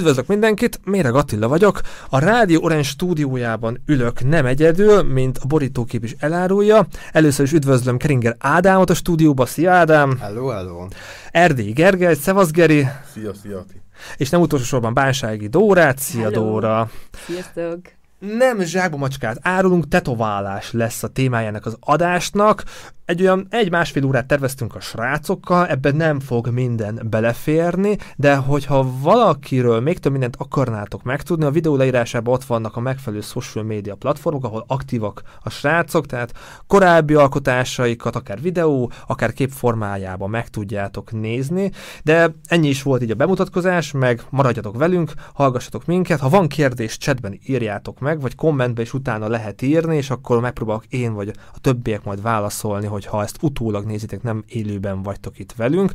Üdvözlök mindenkit, Méreg Attila vagyok. A Rádió Orange stúdiójában ülök nem egyedül, mint a borítókép is elárulja. Először is üdvözlöm Keringer Ádámot a stúdióba. Szia Ádám! Hello, hello! Erdély Gergely, Szevasz Geri! Szia, szia! És nem utolsó sorban Bánsági Dórát. Szia Hello. Dóra! Sziasztok! Nem zsákba macskát árulunk, tetoválás lesz a témájának az adásnak. Egy olyan egy-másfél órát terveztünk a srácokkal, ebben nem fog minden beleférni, de hogyha valakiről még több mindent akarnátok megtudni, a videó leírásában ott vannak a megfelelő social media platformok, ahol aktívak a srácok, tehát korábbi alkotásaikat, akár videó, akár kép formájában meg tudjátok nézni, de ennyi is volt így a bemutatkozás, meg maradjatok velünk, hallgassatok minket, ha van kérdés, chatben írjátok meg, vagy kommentbe is utána lehet írni, és akkor megpróbálok én vagy a többiek majd válaszolni, hogy ha ezt utólag nézitek, nem élőben vagytok itt velünk.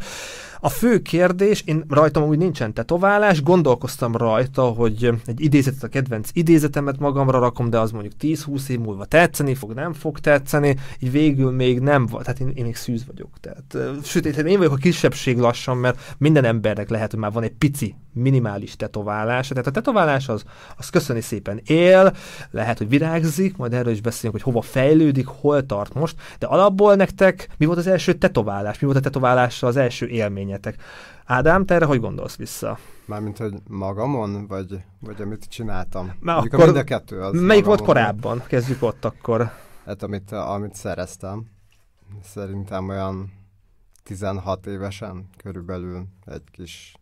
A fő kérdés, én rajtam úgy nincsen tetoválás, gondolkoztam rajta, hogy egy idézetet, a kedvenc idézetemet magamra rakom, de az mondjuk 10-20 év múlva tetszeni fog, nem fog tetszeni, így végül még nem, va- tehát én, én még szűz vagyok. Tehát, sőt, én vagyok a kisebbség lassan, mert minden embernek lehet, hogy már van egy pici, minimális tetoválása. Tehát a tetoválás az, az köszöni szépen él, lehet, hogy virágzik, majd erről is beszélünk, hogy hova fejlődik, hol tart most, de alapból nektek mi volt az első tetoválás? Mi volt a tetoválással az első élményetek? Ádám, te erre hogy gondolsz vissza? Mármint, hogy magamon, vagy, vagy amit csináltam? Már Mondjuk akkor mind a kettő az Melyik volt magamon. korábban? Kezdjük ott akkor. Hát amit, amit szereztem. Szerintem olyan 16 évesen körülbelül egy kis,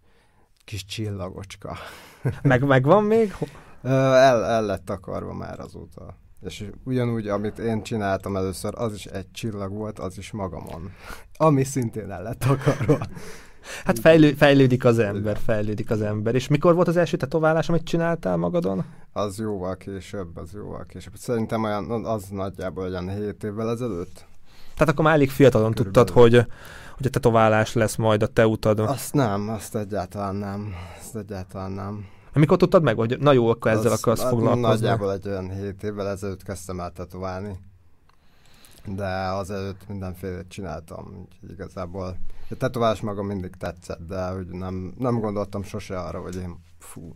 kis csillagocska. Meg, megvan még? Ö, El, el lett akarva már azóta. És ugyanúgy, amit én csináltam először, az is egy csillag volt, az is magamon. Ami szintén el lett akarva. Hát fejlő, fejlődik az ember, fejlődik az ember. És mikor volt az első tetoválás, amit csináltál magadon? Az jóval később, az jóval később. Szerintem olyan, az nagyjából olyan 7 évvel ezelőtt. Tehát akkor már elég fiatalon tudtad, hogy, hogy a tetoválás lesz majd a te utad. Azt nem, azt egyáltalán nem. Azt egyáltalán nem. Mikor tudtad meg, hogy na jó, akkor ezzel Azt- akarsz hát foglalkozni? Nagyjából egy olyan 7 évvel ezelőtt kezdtem el tetoválni. De azelőtt mindenféle csináltam, úgyhogy igazából a tetoválás maga mindig tetszett, de hogy nem, nem gondoltam sose arra, hogy én fú,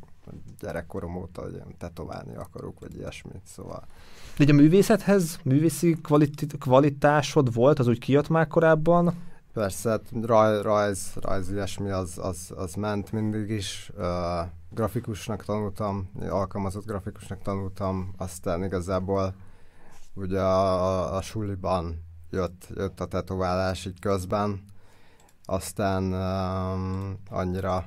gyerekkorom óta, hogy én tetoválni akarok, vagy ilyesmit, szóval De a művészethez művészi kvalit- kvalitásod volt, az úgy kijött már korábban? Persze, hát raj, rajz, rajz ilyesmi az, az, az ment mindig is. Uh, grafikusnak tanultam, alkalmazott grafikusnak tanultam, aztán igazából ugye a, a, a suliban jött, jött a tetoválás így közben, aztán um, annyira,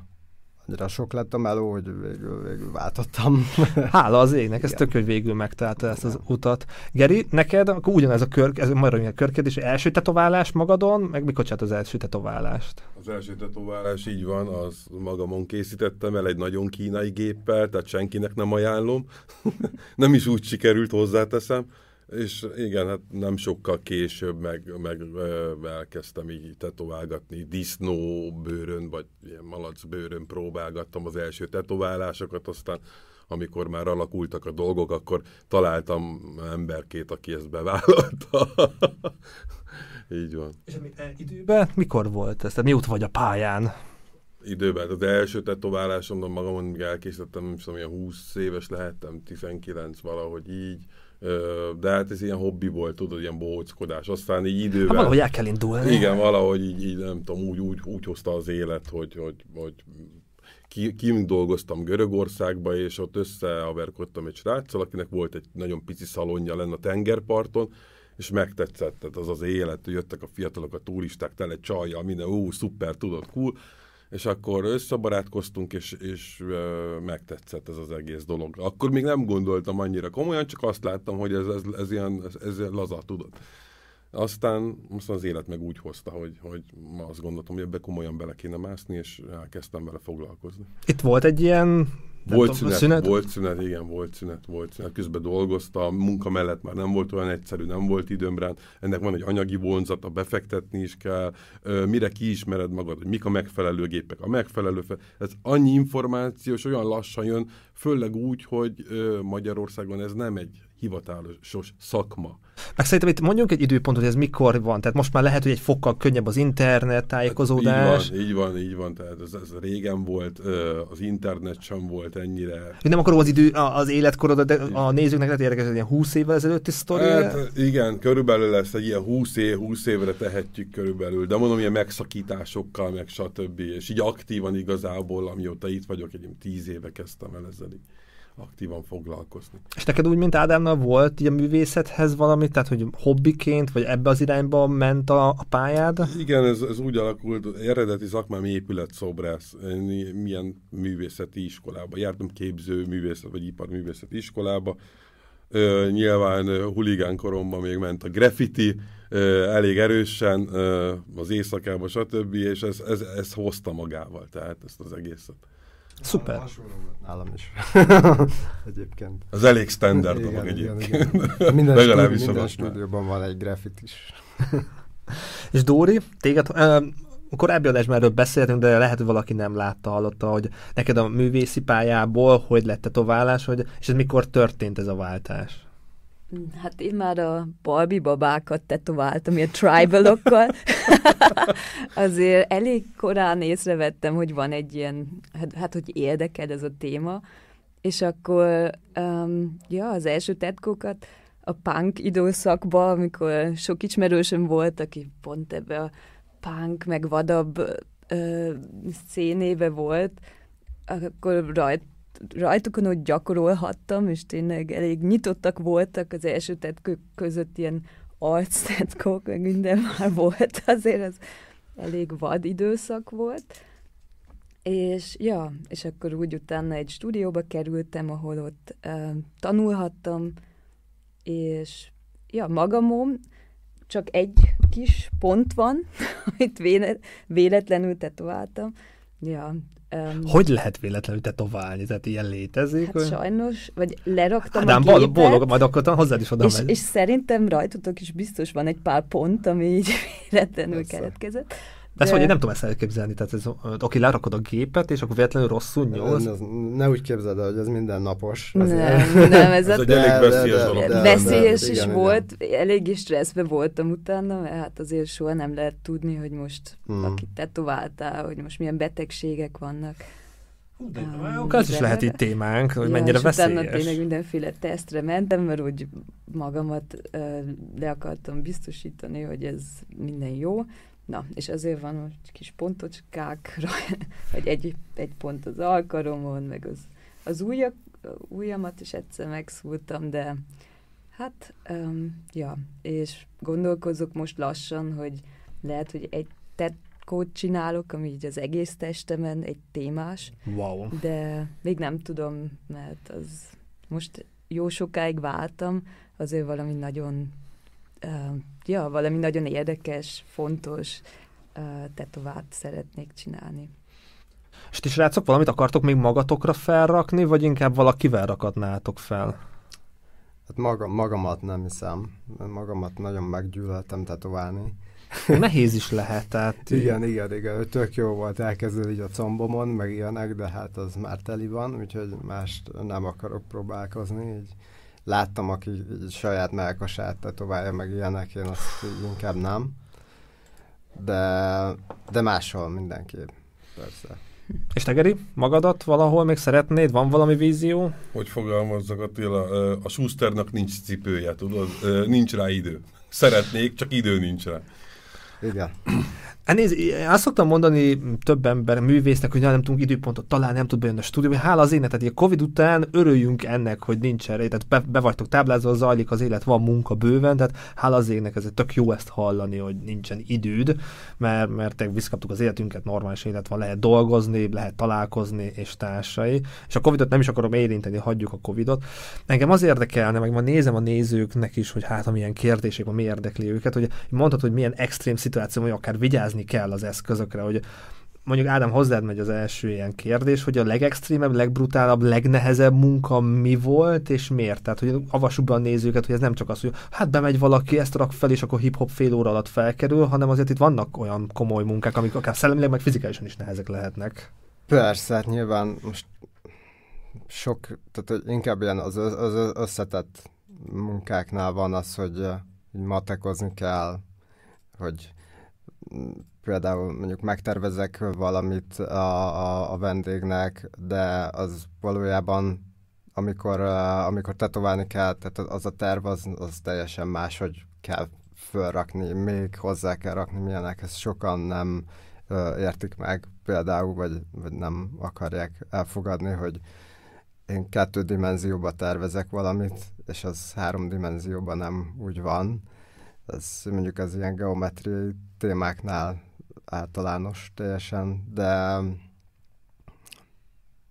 annyira sok lett a meló, hogy végül, végül váltottam. Hála az égnek, ez Igen. tök, hogy végül megtalálta ezt az utat. Geri, neked akkor ugyanez a kör, ez maradjunk a körkérdés, első tetoválás magadon, meg mikor csinált az első tetoválást? Az első tetoválás így van, az magamon készítettem el egy nagyon kínai géppel, tehát senkinek nem ajánlom. nem is úgy sikerült, hozzáteszem. És igen, hát nem sokkal később meg, meg elkezdtem így tetoválgatni, disznó bőrön, vagy ilyen malac bőrön próbálgattam az első tetoválásokat, aztán amikor már alakultak a dolgok, akkor találtam emberkét, aki ezt bevállalta. így van. És ami, e, időben mikor volt ez? Tehát mióta vagy a pályán? időben. Az első tetoválásomban magamon elkészítettem, nem tudom, ilyen 20 éves lehettem, 19 valahogy így. De hát ez ilyen hobbi volt, tudod, ilyen bohóckodás. Aztán így idővel... Hát valahogy el kell indulni. Igen, valahogy így, így nem tudom, úgy, úgy, úgy hozta az élet, hogy, hogy, hogy ki, kint dolgoztam Görögországba, és ott összeaverkodtam egy sráccal, akinek volt egy nagyon pici szalonja lenne a tengerparton, és megtetszett tehát az az élet, hogy jöttek a fiatalok, a turisták tele csajjal, minden, ú, szuper, tudod, cool, és akkor összebarátkoztunk, és, és megtetszett ez az egész dolog. Akkor még nem gondoltam annyira komolyan, csak azt láttam, hogy ez, ez, ez, ilyen, ez, ez ilyen laza, tudod. Aztán, aztán az élet meg úgy hozta, hogy, hogy ma azt gondoltam, hogy ebbe komolyan bele kéne mászni, és elkezdtem vele foglalkozni. Itt volt egy ilyen Volt szünet, szünet? volt szünet, igen, volt szünet, volt szünet. Közben dolgoztam, munka mellett már nem volt olyan egyszerű, nem volt időm rá. Ennek van egy anyagi vonzata, befektetni is kell, mire kiismered magad, hogy mik a megfelelő gépek, a megfelelő fel... Ez annyi információ, és olyan lassan jön, főleg úgy, hogy Magyarországon ez nem egy hivatalos szakma. Meg szerintem itt mondjunk egy időpontot, hogy ez mikor van. Tehát most már lehet, hogy egy fokkal könnyebb az internet tájékozódás. Hát így van, így van, így van. Tehát ez, ez régen volt, az internet sem volt ennyire. Nem akarom az idő, az életkorodat, de a nézőknek lehet érdekes, hogy ilyen 20 évvel ezelőtti sztori. Hát, igen, körülbelül lesz egy ilyen 20 év, 20 évre tehetjük körülbelül, de mondom, ilyen megszakításokkal, meg stb. És így aktívan igazából, amióta itt vagyok, egy 10 éve kezdtem el ezzel aktívan foglalkozni. És neked úgy, mint Ádámnal volt így a művészethez valami, tehát hogy hobbiként, vagy ebbe az irányba ment a, a pályád? Igen, ez, ez úgy alakult, eredeti szakmám épületszobrász, milyen művészeti iskolába. Jártam képző művészet, vagy iparművészeti iskolába. Ö, nyilván huligán koromban még ment a graffiti, ö, elég erősen ö, az éjszakában, stb. És ez, ez, ez hozta magával, tehát ezt az egészet. Szuper. Nálam is. egyébként. Az elég standard igen, dolog egyébként. Igen, igen. Minden, Legalábbis minden stúdióban van egy grafit is. És Dóri, téged, uh, korábbi adásban erről beszéltünk, de lehet, hogy valaki nem látta, hallotta, hogy neked a művészi pályából hogy lett tetoválás, hogy, és ez mikor történt ez a váltás? Hát én már a balbi babákat tetováltam, ilyen tribalokkal. Azért elég korán észrevettem, hogy van egy ilyen, hát, hát hogy érdekel ez a téma, és akkor, um, ja, az első tetkókat a punk időszakban, amikor sok ismerősöm volt, aki pont ebbe a punk, meg vadabb uh, szénébe volt, akkor rajt rajtukon ott gyakorolhattam, és tényleg elég nyitottak voltak az első tetkők között ilyen arctetkók, meg minden már volt, azért ez elég vad időszak volt. És ja, és akkor úgy utána egy stúdióba kerültem, ahol ott uh, tanulhattam, és ja, magamon csak egy kis pont van, amit véletlenül tetováltam. Ja, Um, hogy lehet véletlenül tetoválni? Tehát ilyen létezik? Hát hogy... sajnos, vagy leraktam hát, a gépet. boldog, majd akkor hozzád is oda és, megy. és szerintem rajtatok is biztos van egy pár pont, ami így véletlenül keletkezett. De ezt hogy én nem tudom ezt elképzelni, tehát ez, oké, lerakod a gépet, és akkor véletlenül rosszul nyolsz. Ne, ne úgy képzeld el, hogy ez mindennapos. Ez nem, nem, ez, ez a, egy elég veszélyes de, de, de, Veszélyes is igen, volt, igen. eléggé stresszbe voltam utána, mert hát azért soha nem lehet tudni, hogy most hmm. akit tetováltál, hogy most milyen betegségek vannak. De, um, az is lehet itt témánk, hogy ja, mennyire és veszélyes. utána tényleg mindenféle tesztre mentem, mert úgy magamat uh, le akartam biztosítani, hogy ez minden jó, Na, és azért van most kis pontocskák, vagy egy, egy pont az alkaromon, meg az, az ujjak, ujjamat is egyszer megszúrtam, de hát, um, ja, és gondolkozok most lassan, hogy lehet, hogy egy tetkót csinálok, ami így az egész testemen egy témás, wow. de még nem tudom, mert az most jó sokáig váltam, azért valami nagyon ja, valami nagyon érdekes, fontos uh, tetovát szeretnék csinálni. És ti srácok, valamit akartok még magatokra felrakni, vagy inkább valakivel rakadnátok fel? Hát maga, magamat nem hiszem. Magamat nagyon meggyűlöltem tetoválni. Nehéz is lehet, tehát... igen, igen, igen. Tök jó volt elkezdeni így a combomon, meg ilyenek, de hát az már teli van, úgyhogy mást nem akarok próbálkozni. Így láttam, aki így saját melkasát tetoválja, meg ilyenek, én azt inkább nem. De, de máshol mindenképp, persze. És te, Geri, magadat valahol még szeretnéd? Van valami vízió? Hogy fogalmazzak, Attila, a Schusternak nincs cipője, tudod? Nincs rá idő. Szeretnék, csak idő nincs rá. Igen. Hát nézd, azt szoktam mondani több ember, művésznek, hogy nem tudunk időpontot találni, nem tud bejönni a stúdióba. Hála az énet, tehát a Covid után örüljünk ennek, hogy nincs erre, tehát be, be vagytok táblázva, zajlik az élet, van munka bőven, tehát hála az ének, ez tök jó ezt hallani, hogy nincsen időd, mert, mert visszkaptuk az életünket, normális élet van, lehet dolgozni, lehet találkozni, és társai. És a Covidot nem is akarom érinteni, hagyjuk a Covidot. Engem az érdekelne, meg ma nézem a nézőknek is, hogy hát amilyen kérdések mi érdekli őket, hogy mondhatod, hogy milyen extrém szituáció, hogy akár vigyázni vigyázni kell az eszközökre, hogy mondjuk Ádám, hozzád megy az első ilyen kérdés, hogy a legextrémebb, legbrutálabb, legnehezebb munka mi volt, és miért? Tehát, hogy avassuk be a nézőket, hogy ez nem csak az, hogy hát bemegy valaki, ezt rak fel, és akkor hip-hop fél óra alatt felkerül, hanem azért itt vannak olyan komoly munkák, amik akár szellemileg, meg fizikálisan is nehezek lehetnek. Persze, hát nyilván most sok, tehát inkább ilyen az, az összetett munkáknál van az, hogy matekozni kell, hogy például mondjuk megtervezek valamit a, a, a vendégnek, de az valójában amikor, amikor tetoválni kell, tehát az a terv az, az teljesen más, hogy kell fölrakni, még hozzá kell rakni milyenek, ezt sokan nem értik meg például, vagy, vagy nem akarják elfogadni, hogy én kettő dimenzióba tervezek valamit, és az három dimenzióban nem úgy van. Ez mondjuk az ilyen geometriai témáknál általános teljesen, de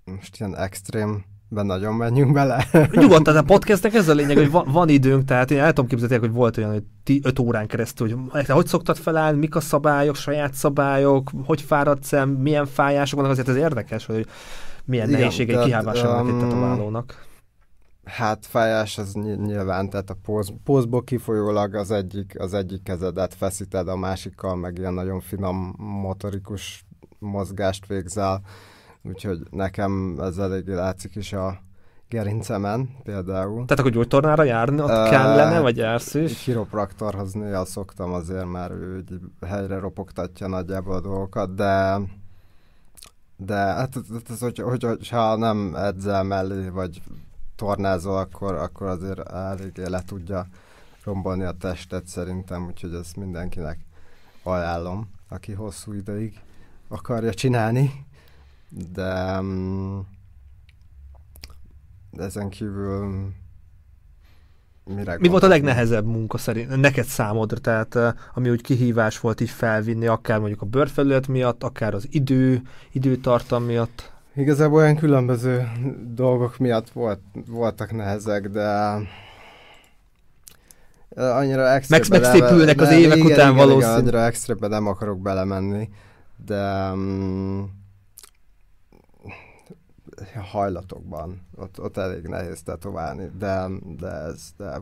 most ilyen extrém be nagyon menjünk bele. Nyugodtan, a podcastnek ez a lényeg, hogy van, van időnk, tehát én el tudom képzelni, hogy volt olyan, hogy ti öt órán keresztül, hogy hogy szoktad felállni, mik a szabályok, saját szabályok, hogy fáradsz el, milyen fájások vannak, azért ez érdekes, hogy milyen Igen, nehézségei, vannak um, itt tetoválónak. Hát fájás az nyilván, tehát a póz, pózból kifolyólag az egyik, az egyik kezedet feszíted, a másikkal meg ilyen nagyon finom motorikus mozgást végzel, úgyhogy nekem ez eléggé látszik is a gerincemen például. Tehát akkor gyógytornára járni ott uh, kellene, vagy jársz is? Kiropraktorhoz néha szoktam azért, mert ő helyre ropogtatja nagyjából a dolgokat, de de hát ez, hogy, hogy, hogy, ha nem edzel mellé, vagy tornázol, akkor, akkor azért eléggé le tudja rombolni a testet szerintem, úgyhogy ezt mindenkinek ajánlom, aki hosszú ideig akarja csinálni, de, mm, de ezen kívül mire Mi volt a legnehezebb munka szerint, neked számodra, tehát eh, ami úgy kihívás volt így felvinni, akár mondjuk a bőrfelület miatt, akár az idő, időtartam miatt? Igazából olyan különböző dolgok miatt volt, voltak nehezek, de eh, annyira extra Meg, megszépülnek az évek igen, után igen, valószínűleg. annyira extra nem akarok belemenni, de um, hajlatokban. Ott, ott elég nehéz tetoválni, de, de ez de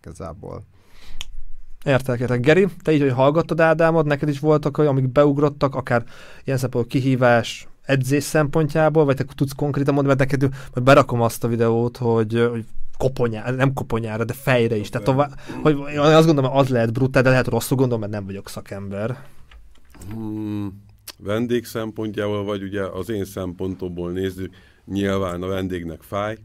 igazából értek. Geri, te így, hogy hallgattad Ádámot, neked is voltak olyan, amik beugrottak, akár ilyen szempontból kihívás edzés szempontjából, vagy te tudsz konkrétan mondani, mert neked hogy berakom azt a videót, hogy, hogy koponyára, nem koponyára, de fejre is. Tehát tovább, hogy azt gondolom, az lehet brutál, de lehet rosszul gondolom, mert nem vagyok szakember. Hmm, vendég szempontjából, vagy ugye az én szempontomból nézzük, nyilván a vendégnek fáj.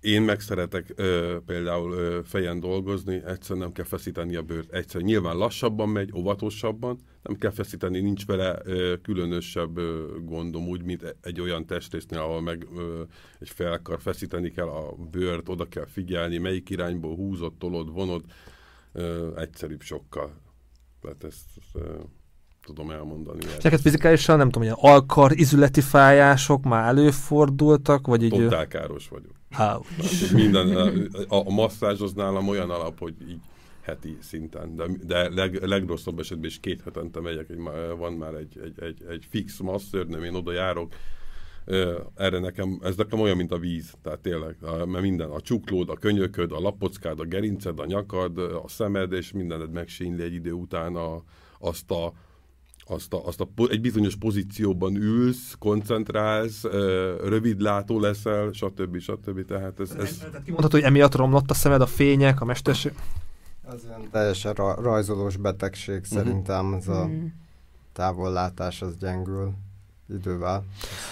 Én meg szeretek ö, például ö, fejen dolgozni, egyszer nem kell feszíteni a bőrt, egyszer nyilván lassabban megy, óvatosabban, nem kell feszíteni, nincs vele ö, különösebb ö, gondom, úgy, mint egy olyan testrésznél, ahol meg ö, egy felkar feszíteni kell a bőrt, oda kell figyelni, melyik irányból húzod, tolod, vonod, ö, egyszerűbb sokkal. Tehát ezt, ezt tudom elmondani. Neked fizikálisan nem tudom, hogy alkar, izületi fájások már előfordultak, vagy így... Totálkáros vagyok. Hát, minden, a, a masszázs az nálam olyan alap, hogy így heti szinten, de, de leg, legrosszabb esetben is két hetente megyek, egy, van már egy, egy, egy, egy fix masször, nem én oda járok, erre nekem, ez nekem olyan, mint a víz, tehát tényleg, mert minden, a csuklód, a könyököd, a lapockád, a gerinced, a nyakad, a szemed, és mindened megsínli egy idő után a, azt a azt, a, azt a, egy bizonyos pozícióban ülsz, koncentrálsz, rövidlátó leszel, stb. stb. Tehát ez... ez... Tehát kimondható, hogy emiatt romlott a szemed, a fények, a mesterség? Az ilyen teljesen ra- rajzolós betegség uh-huh. szerintem, ez a uh-huh. távollátás az gyengül idővel.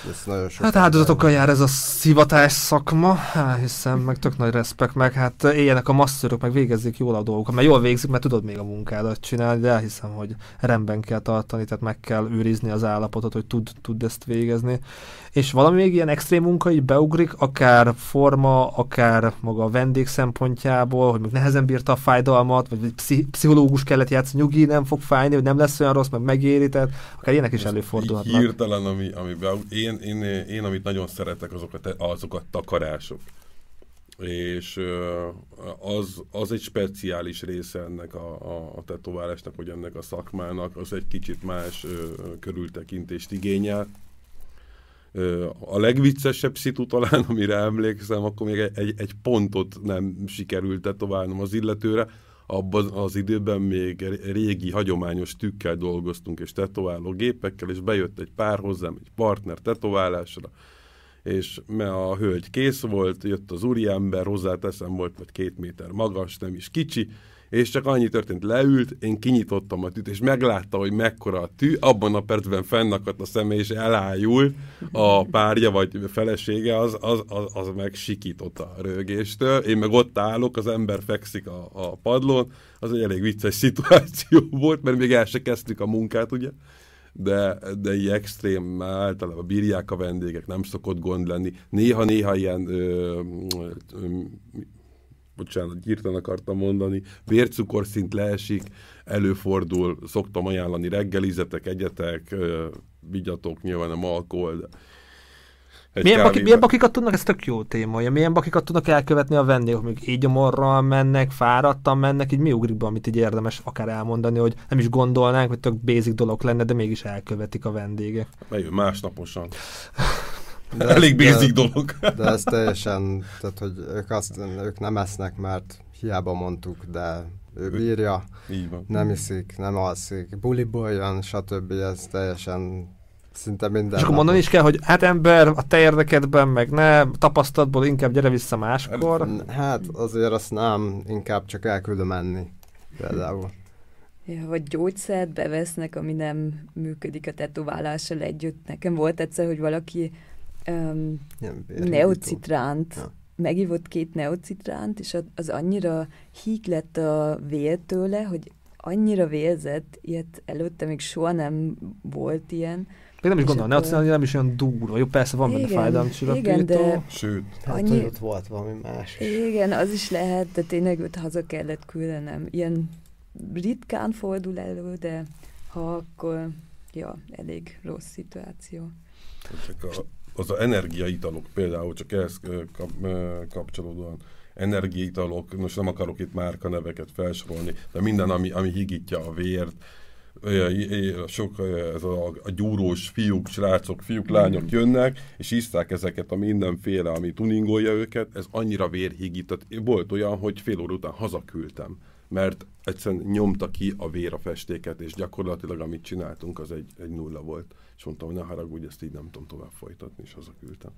Ez, ez nagyon sok hát áldozatokkal jár ez a szivatás szakma, hát, hiszem, meg tök nagy respekt, meg hát éljenek a masszörök, meg végezzék jól a dolgokat, mert jól végzik, mert tudod még a munkádat csinálni, de elhiszem, hogy rendben kell tartani, tehát meg kell őrizni az állapotot, hogy tud, tud ezt végezni. És valami még ilyen extrém munka így beugrik, akár forma, akár maga a vendég szempontjából, hogy még nehezen bírta a fájdalmat, vagy pszi- pszichológus kellett játszani, nyugi, nem fog fájni, hogy nem lesz olyan rossz, meg megéri, tehát akár ilyenek is előfordulhatnak. Hirtelen ami, ami be, én, én, én, amit nagyon szeretek, azok a, azok a takarások. És az, az egy speciális része ennek a, a, a tetoválásnak, vagy ennek a szakmának, az egy kicsit más körültekintést igényel. A legviccesebb szitu talán, amire emlékszem, akkor még egy, egy pontot nem sikerült tetoválnom az illetőre, abban az időben még régi, hagyományos tükkel dolgoztunk, és tetováló gépekkel, és bejött egy pár hozzám, egy partner tetoválásra, és mert a hölgy kész volt, jött az úriember, hozzáteszem volt vagy két méter magas, nem is kicsi, és csak annyi történt, leült, én kinyitottam a tűt, és meglátta, hogy mekkora a tű, abban a percben fennakadt a szeme, és elájul a párja, vagy felesége, az, az, az, az meg sikított a rögéstől. Én meg ott állok, az ember fekszik a, a padlón, az egy elég vicces szituáció volt, mert még el se kezdtük a munkát, ugye? de, de így extrém, általában bírják a vendégek, nem szokott gond lenni. Néha-néha ilyen ö, ö, bocsánat, hirtelen akartam mondani, vércukorszint leesik, előfordul, szoktam ajánlani reggelizetek, egyetek, vigyatok, nyilván nem alkohol, de milyen, baki, milyen bakikat tudnak, ez tök jó téma, milyen bakikat tudnak elkövetni a vendégek, mondjuk így gyomorral mennek, fáradtan mennek, így mi ugrik be, amit így érdemes akár elmondani, hogy nem is gondolnánk, hogy tök basic dolog lenne, de mégis elkövetik a vendégek. Melyő másnaposan. De Elég basic de, dolog. De ez teljesen, tehát hogy ők, azt, ők nem esznek, mert hiába mondtuk, de ő bírja, Így van. nem iszik, nem alszik, buliból jön, stb. Ez teljesen szinte minden. És akkor mondani is kell, hogy hát ember, a te érdekedben, meg ne, tapasztalatból inkább gyere vissza máskor. Hát azért azt nem, inkább csak elküldöm menni például. Ja, vagy gyógyszert bevesznek, ami nem működik a tetoválással együtt. Nekem volt egyszer, hogy valaki um, neocitránt, ja. megívott két neocitránt, és az annyira híg lett a vér tőle, hogy annyira vérzett, ilyet előtte még soha nem volt ilyen. Még nem is gondolom, neocitránt nem is olyan durva. Jó, persze van benne fájdalomcsillapító. Igen, de... Sőt. Hát annyi... ott volt valami más. Igen, az is lehet, de tényleg őt haza kellett küldenem. Ilyen ritkán fordul elő, de ha akkor, ja, elég rossz szituáció. Ezek a az a energiaitalok például, csak ehhez kap, kapcsolódóan, energiaitalok, most nem akarok itt márka neveket felsorolni, de minden, ami, ami higítja a vért, sok ez a, a gyúrós fiúk, srácok, fiúk, lányok jönnek, és iszták ezeket a mindenféle, ami tuningolja őket, ez annyira vérhigított. Volt olyan, hogy fél óra után hazaküldtem, mert egyszerűen nyomta ki a vér a festéket, és gyakorlatilag amit csináltunk, az egy, egy nulla volt. És mondtam, hogy ne haragudj, ezt így nem tudom tovább folytatni, és hazaküldtem.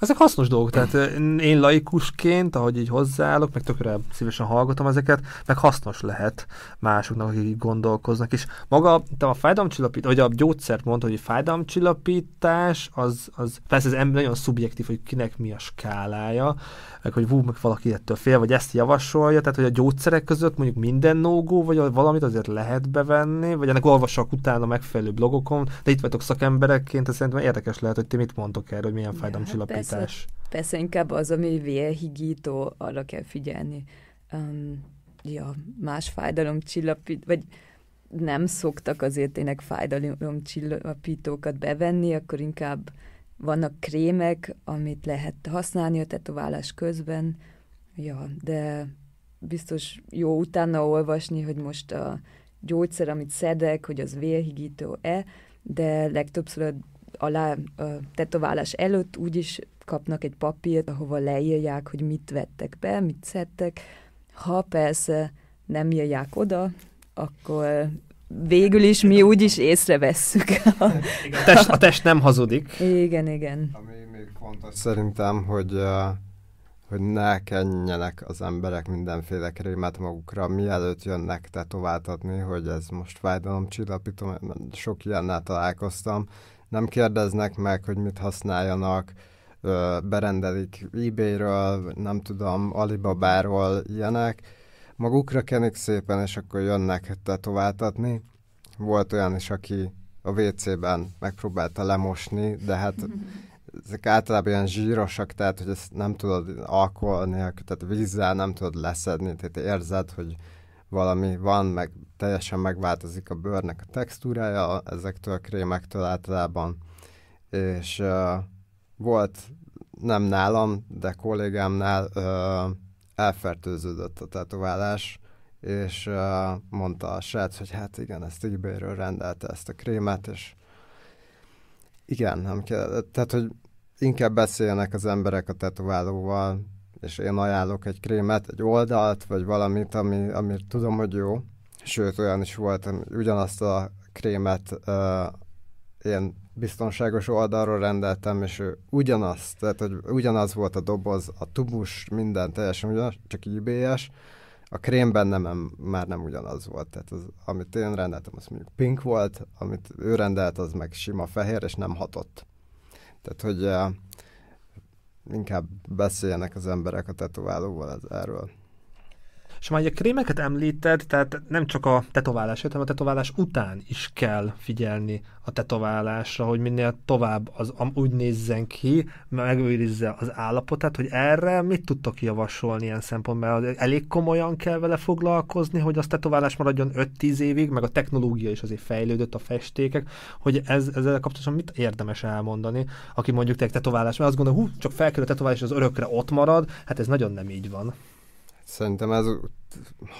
Ezek hasznos dolgok, tehát én laikusként, ahogy így hozzáállok, meg tökre szívesen hallgatom ezeket, meg hasznos lehet másoknak, akik így gondolkoznak, és maga te a fájdalomcsillapítás, vagy a gyógyszert mondta, hogy a fájdalomcsillapítás, az, az persze ez ember nagyon szubjektív, hogy kinek mi a skálája, meg hogy vú, meg valaki ettől fél, vagy ezt javasolja, tehát hogy a gyógyszerek között mondjuk minden nógó, vagy valamit azért lehet bevenni, vagy ennek olvassak utána megfelelő blogokon, de itt vagytok szakemberekként, ez szerintem érdekes lehet, hogy ti mit mondtok erről, hogy milyen ja, fájdalomcsillapítás. Hát persze, persze, inkább az, ami vérhigító, arra kell figyelni. Um, ja, más fájdalomcsillapít, vagy nem szoktak azért tényleg fájdalomcsillapítókat bevenni, akkor inkább vannak krémek, amit lehet használni a tetoválás közben, ja, de biztos jó utána olvasni, hogy most a gyógyszer, amit szedek, hogy az vérhigító-e, de legtöbbször alá a tetoválás előtt úgyis kapnak egy papírt, ahova leírják, hogy mit vettek be, mit szedtek. Ha persze nem írják oda, akkor végül is mi úgy is észrevesszük. a, test, a test nem hazudik. Igen, igen. Ami még fontos szerintem, hogy hogy ne kenjenek az emberek mindenféle krémet magukra, mielőtt jönnek tetováltatni, hogy ez most fájdalomcsillapító, sok ilyennel találkoztam. Nem kérdeznek meg, hogy mit használjanak, berendelik eBay-ről, nem tudom, Alibaba-ról ilyenek, magukra kenik szépen, és akkor jönnek tetováltatni. Volt olyan is, aki a WC-ben megpróbálta lemosni, de hát ezek általában ilyen zsírosak, tehát hogy ezt nem tudod alkohol nélkül, tehát vízzel nem tudod leszedni, tehát érzed, hogy valami van, meg teljesen megváltozik a bőrnek a textúrája ezektől a krémektől általában, és uh, volt nem nálam, de kollégámnál uh, elfertőződött a tetoválás, és uh, mondta a srác, hogy hát igen, ezt ebay rendelte ezt a krémet, és igen, nem kell, tehát, hogy inkább beszéljenek az emberek a tetoválóval, és én ajánlok egy krémet, egy oldalt, vagy valamit, ami, ami tudom, hogy jó. Sőt, olyan is volt, ugyanazt a krémet uh, én biztonságos oldalról rendeltem, és ő ugyanaz, tehát hogy ugyanaz volt a doboz, a tubus, minden teljesen ugyanaz, csak IBS, a krémben nem, már nem ugyanaz volt. Tehát az, amit én rendeltem, az mondjuk pink volt, amit ő rendelt, az meg sima fehér, és nem hatott. Tehát, hogy uh, inkább beszéljenek az emberek a tetoválóval ez, erről. És már a krémeket említed, tehát nem csak a tetoválás, hanem a tetoválás után is kell figyelni a tetoválásra, hogy minél tovább az úgy nézzen ki, megőrizze az állapotát, hogy erre mit tudtok javasolni ilyen szempontból? Elég komolyan kell vele foglalkozni, hogy az tetoválás maradjon 5-10 évig, meg a technológia is azért fejlődött, a festékek, hogy ez, ezzel kapcsolatban mit érdemes elmondani, aki mondjuk te tetoválás, mert azt gondolja, hú, csak felkerül a tetoválás, az örökre ott marad, hát ez nagyon nem így van. Szerintem ez,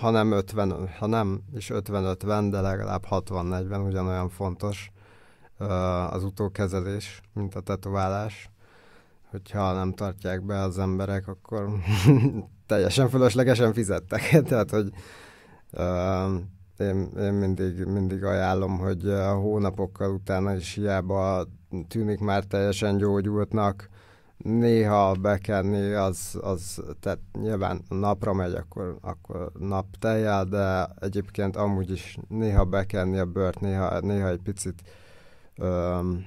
ha nem 50, ha nem is 50-50, de legalább 60-40 ugyanolyan fontos az utókezelés, mint a tetoválás. Hogyha nem tartják be az emberek, akkor teljesen fölöslegesen fizettek. Tehát, hogy én, én mindig, mindig ajánlom, hogy a hónapokkal utána is hiába tűnik már teljesen gyógyultnak, néha bekenni, az, az tehát nyilván napra megy, akkor, akkor nap tejjel, de egyébként amúgy is néha bekenni a bört, néha, néha egy picit öm,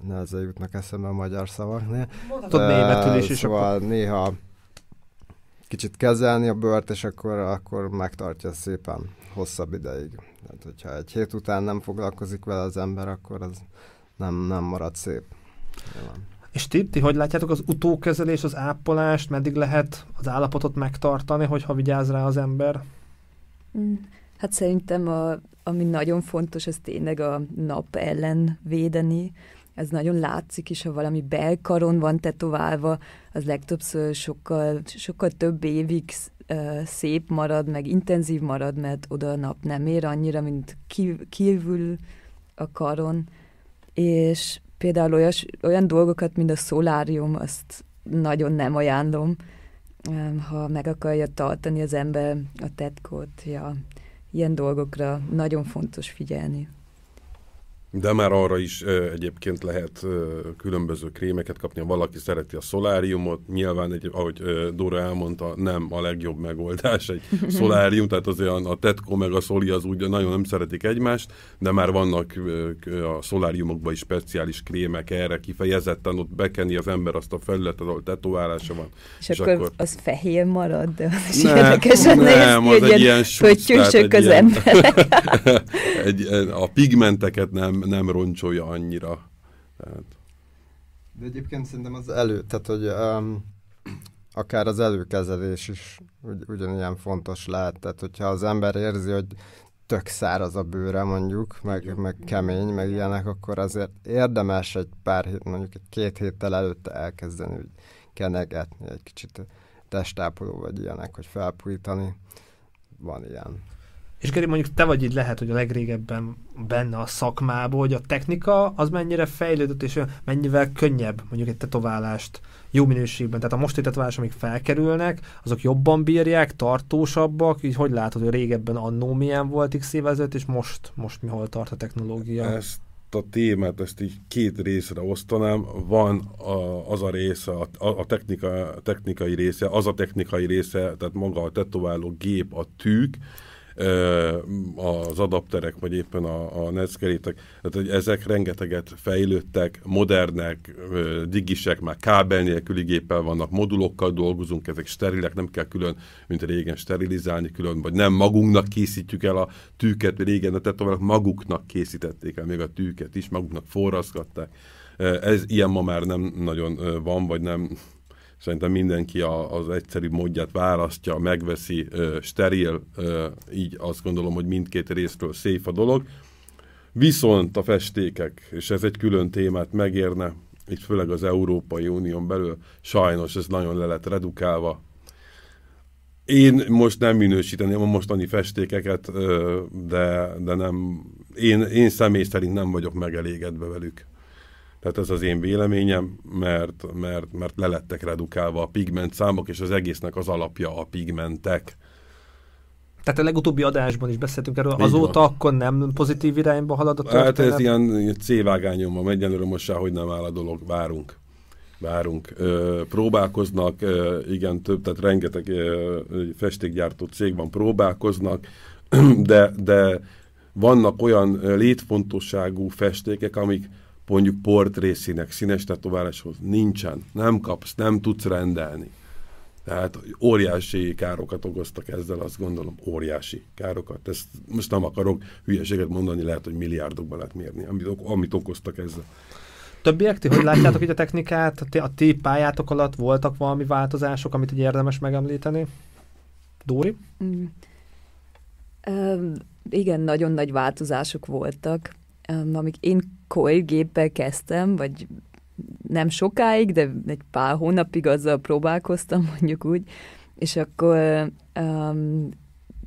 nehezen jutnak eszembe a magyar szavak. Mondhatod németül is, és szóval akkor... néha kicsit kezelni a bört, és akkor, akkor megtartja szépen hosszabb ideig. Tehát, hogyha egy hét után nem foglalkozik vele az ember, akkor az nem, nem marad szép. Nyilván. És ti, ti hogy látjátok az utókezelés, az ápolást, meddig lehet az állapotot megtartani, hogyha vigyáz rá az ember? Mm, hát szerintem, a, ami nagyon fontos, az tényleg a nap ellen védeni. Ez nagyon látszik is, ha valami belkaron van tetoválva, az legtöbbször sokkal, sokkal több évig szép marad, meg intenzív marad, mert oda a nap nem ér annyira, mint kívül a karon. És például olyas, olyan dolgokat, mint a szolárium, azt nagyon nem ajánlom, ha meg akarja tartani az ember a tetkót, ja, ilyen dolgokra nagyon fontos figyelni. De már arra is egyébként lehet különböző krémeket kapni, ha valaki szereti a szoláriumot. Nyilván, egy, ahogy Dóra elmondta, nem a legjobb megoldás egy szolárium, tehát az olyan a Tetco meg a Szoli az úgy nagyon nem szeretik egymást, de már vannak a szoláriumokban is speciális krémek erre kifejezetten, ott bekenni az ember azt a felületet, ahol tetoválása van. És, és akkor, akkor az fehér marad, de az is ne, érdekesen nem, néz ki, az egy ilyen pöttyűsök az ilyen, emberek. egy, a pigmenteket nem, nem roncsolja annyira. Tehát. De egyébként szerintem az elő, tehát hogy um, akár az előkezelés is ugy, ugyanilyen fontos lehet. Tehát hogyha az ember érzi, hogy tök száraz a bőre mondjuk, meg, meg kemény, meg ilyenek, akkor azért érdemes egy pár hét, mondjuk egy két héttel előtte elkezdeni, hogy kenegetni egy kicsit testápoló vagy ilyenek, hogy felpújítani. Van ilyen. És Geri, mondjuk te vagy így lehet, hogy a legrégebben benne a szakmában, hogy a technika az mennyire fejlődött, és mennyivel könnyebb mondjuk egy tetoválást jó minőségben. Tehát a mostani tetoválások, amik felkerülnek, azok jobban bírják, tartósabbak, így hogy látod, hogy régebben annó milyen volt x évezet, és most, most mi hol tart a technológia? Ezt a témát, ezt így két részre osztanám. Van a, az a része, a, a technika, technikai része, az a technikai része, tehát maga a tetováló gép, a tűk, az adapterek, vagy éppen a, a netszkerétek, tehát hogy ezek rengeteget fejlődtek, modernek, digisek, már kábel nélküli géppel vannak, modulokkal dolgozunk, ezek sterilek, nem kell külön, mint régen sterilizálni külön, vagy nem magunknak készítjük el a tűket, régen a tetoválók maguknak készítették el még a tűket is, maguknak forraszgatták. Ez ilyen ma már nem nagyon van, vagy nem Szerintem mindenki a, az egyszerű módját választja, megveszi, steril, így azt gondolom, hogy mindkét részről szép a dolog. Viszont a festékek, és ez egy külön témát megérne, itt főleg az Európai Unión belül, sajnos ez nagyon le lett redukálva. Én most nem minősíteném a mostani festékeket, de, de nem, én, én személy szerint nem vagyok megelégedve velük. Tehát ez az én véleményem, mert, mert, mert lelettek redukálva a pigment számok, és az egésznek az alapja a pigmentek. Tehát a legutóbbi adásban is beszéltünk erről, Így azóta van. akkor nem pozitív irányba halad a történet? Hát ez ilyen C-vágányon van, egyelőre most hogy nem áll a dolog, várunk. Várunk. Ö, próbálkoznak, ö, igen, több, tehát rengeteg ö, festékgyártó cég van, próbálkoznak, de, de vannak olyan létfontosságú festékek, amik mondjuk portrészínek, színes tetováláshoz nincsen, nem kapsz, nem tudsz rendelni. Tehát óriási károkat okoztak ezzel, azt gondolom, óriási károkat. Ezt most nem akarok hülyeséget mondani, lehet, hogy milliárdokban lehet mérni, amit, amit okoztak ezzel. Többiek, ti hogy látjátok így a technikát? A ti, a ti pályátok alatt voltak valami változások, amit így érdemes megemlíteni? Dóri? Mm. Ö, igen, nagyon nagy változások voltak. Amíg én géppel kezdtem, vagy nem sokáig, de egy pár hónapig azzal próbálkoztam, mondjuk úgy, és akkor um,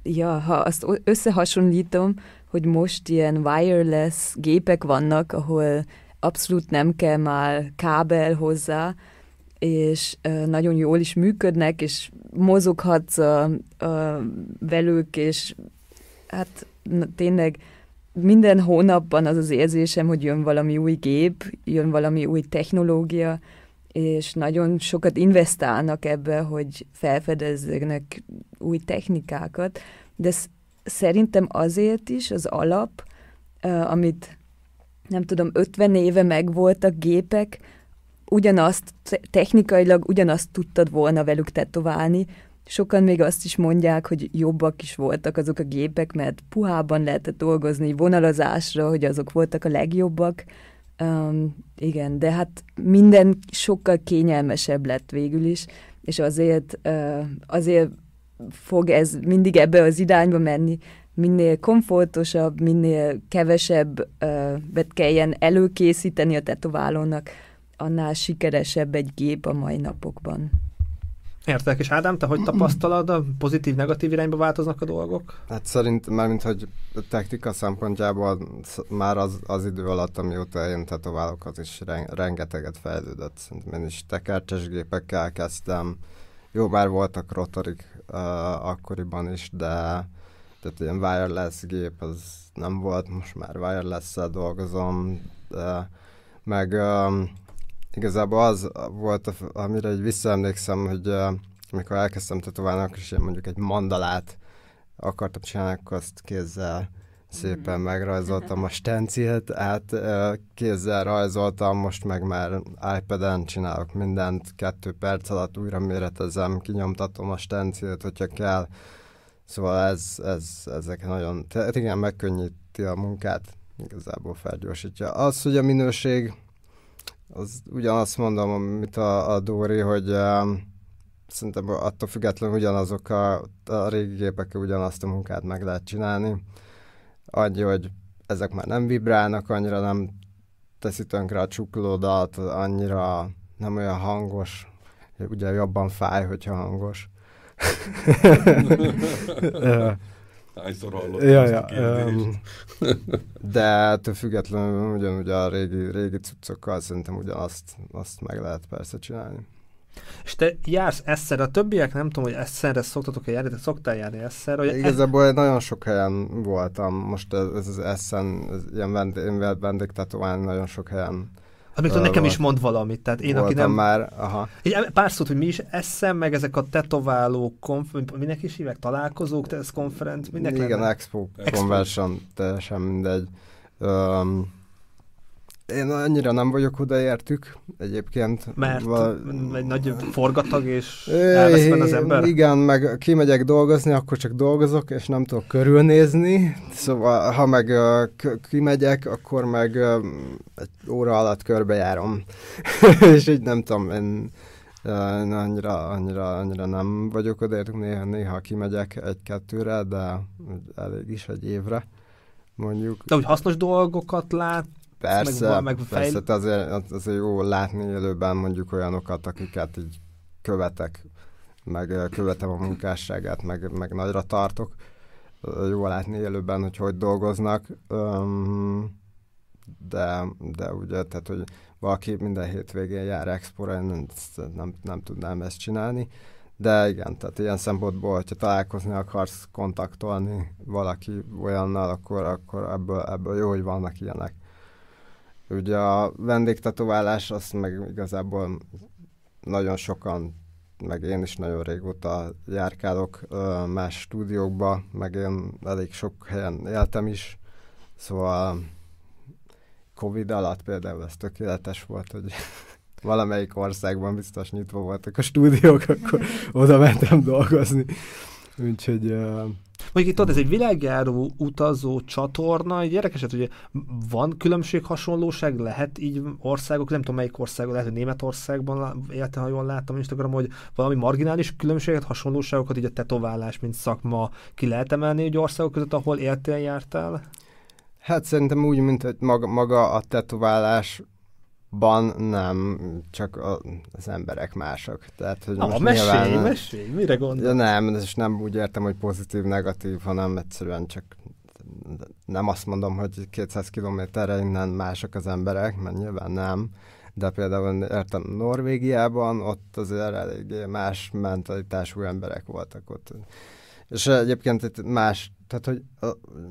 ja, ha azt összehasonlítom, hogy most ilyen wireless gépek vannak, ahol abszolút nem kell már kábel hozzá, és uh, nagyon jól is működnek, és mozoghatsz a, a velük, és hát na, tényleg minden hónapban az az érzésem, hogy jön valami új gép, jön valami új technológia, és nagyon sokat investálnak ebbe, hogy felfedezzenek új technikákat, de sz- szerintem azért is az alap, amit nem tudom, 50 éve megvoltak gépek, ugyanazt, te- technikailag ugyanazt tudtad volna velük tetoválni. Sokan még azt is mondják, hogy jobbak is voltak azok a gépek, mert puhában lehetett dolgozni vonalazásra, hogy azok voltak a legjobbak. Um, igen, de hát minden sokkal kényelmesebb lett végül is, és azért, uh, azért fog ez mindig ebbe az irányba menni, minél komfortosabb, minél kevesebb uh, kelljen előkészíteni a tetoválónak, annál sikeresebb egy gép a mai napokban. Értek, és Ádám, te hogy tapasztalod, a pozitív-negatív irányba változnak a dolgok? Hát szerint, mármint, hogy a technika szempontjából sz- már az, az idő alatt, amióta én tetoválok, az is ren- rengeteget fejlődött. Szerintem én is tekercses gépekkel kezdtem. Jó, már voltak rotorik uh, akkoriban is, de tehát ilyen wireless gép az nem volt, most már wireless-szel dolgozom, de meg um, igazából az volt, amire így visszaemlékszem, hogy amikor elkezdtem tetoválni, akkor is mondjuk egy mandalát akartam csinálni, akkor azt kézzel szépen megrajzoltam a stencilt, át kézzel rajzoltam, most meg már iPad-en csinálok mindent, kettő perc alatt újra méretezem, kinyomtatom a stencilt, hogyha kell. Szóval ez, ez, ezek nagyon, tehát igen, megkönnyíti a munkát, igazából felgyorsítja. Az, hogy a minőség, az ugyanazt mondom, amit a, a Dóri, hogy um, szerintem attól függetlenül ugyanazok a, a régi gépekkel ugyanazt a munkát meg lehet csinálni. Annyi, hogy ezek már nem vibrálnak, annyira nem teszi tönkre a csuklódat, annyira nem olyan hangos, ugye jobban fáj, hogyha hangos. Hányszor hallottam Ja, ezt ja, a kérdést? um, de ettől függetlenül ugyanúgy a régi, régi cuccokkal szerintem ugyanazt azt meg lehet persze csinálni. És te jársz Esszerre, a többiek nem tudom, hogy Esszerre szoktatok-e járni, te szoktál járni Esszerre, hogy Igazából nagyon sok helyen voltam, most ez, ez az Essen, ez ilyen vendég, én vendégtetoválni nagyon sok helyen Amikor nekem is mond valamit, tehát én, aki nem... már, aha. Egy pár szót, hogy mi is eszem, meg ezek a tetováló konf... minek is hívják? Találkozók, tesz konferenc, minek Igen, lenne? Expo, Expo. Convention, teljesen mindegy. Um, én annyira nem vagyok odaértük egyébként. Mert Val- egy nagy forgatag, és elvesz benne az ember? Igen, meg kimegyek dolgozni, akkor csak dolgozok, és nem tudok körülnézni. Szóval, ha meg k- kimegyek, akkor meg egy óra alatt körbejárom. és így nem tudom, én annyira, annyira, annyira nem vagyok odaértük, néha, néha kimegyek egy-kettőre, de elég is egy évre, mondjuk. De úgy hasznos dolgokat lát, Persze, meg- meg, meg persze fejl- azért, azért jó látni élőben mondjuk olyanokat, akiket így követek, meg követem a munkásságát, meg, meg nagyra tartok. Jó látni élőben, hogy hogy dolgoznak, de, de ugye, tehát, hogy valaki minden hétvégén jár expóra, én nem, nem, nem tudnám ezt csinálni, de igen, tehát ilyen szempontból, hogyha találkozni akarsz, kontaktolni valaki olyannal, akkor, akkor ebből, ebből jó, hogy vannak ilyenek. Ugye a vendégtetoválás, azt meg igazából nagyon sokan, meg én is nagyon régóta járkálok más stúdiókba, meg én elég sok helyen éltem is, szóval Covid alatt például ez tökéletes volt, hogy valamelyik országban biztos nyitva voltak a stúdiók, akkor oda mentem dolgozni. Úgyhogy... Uh... Mondjuk itt ott ez egy világjáró utazó csatorna, egy érdekes, hogy van különbség, hasonlóság, lehet így országok, nem tudom melyik országban, lehet, hogy Németországban élte, ha jól láttam Instagram, hogy valami marginális különbséget, hasonlóságokat így a tetoválás, mint szakma ki lehet emelni egy országok között, ahol éltél, jártál? Hát szerintem úgy, mint hogy maga, maga a tetoválás ban nem, csak a, az emberek mások. Tehát, hogy most mesélj, nyilván, mesélj, mire gondolsz? Nem, és nem úgy értem, hogy pozitív, negatív, hanem egyszerűen csak nem azt mondom, hogy 200 kilométerre innen mások az emberek, mert nyilván nem, de például értem Norvégiában, ott azért eléggé más mentalitású emberek voltak ott. És egyébként itt más tehát, hogy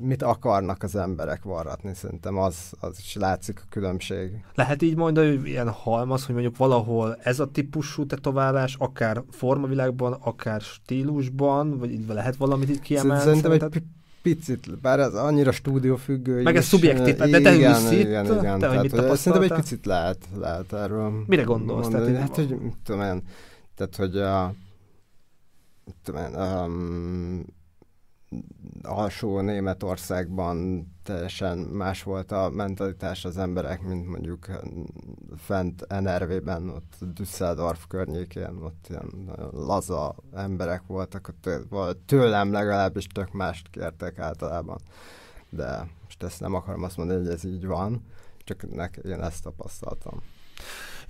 mit akarnak az emberek varratni, szerintem az, az is látszik a különbség. Lehet így mondani, hogy ilyen halmaz, hogy mondjuk valahol ez a típusú tetoválás, akár formavilágban, akár stílusban, vagy lehet valamit itt kiemelni? Szerintem egy picit, bár ez annyira stúdiófüggő Meg ez szubjektív, de te igen, ülsz itt, igen, igen, te, hogy mit Szerintem egy picit lehet, lehet erről Mire gondolsz? Mondani. Tehát, hát, hogy, tudom én, tehát, hogy a, tudom én, um, alsó Németországban teljesen más volt a mentalitás az emberek, mint mondjuk fent NRV-ben, ott Düsseldorf környékén, ott ilyen laza emberek voltak, tőlem legalábbis tök mást kértek általában. De most ezt nem akarom azt mondani, hogy ez így van, csak nek, én ezt tapasztaltam.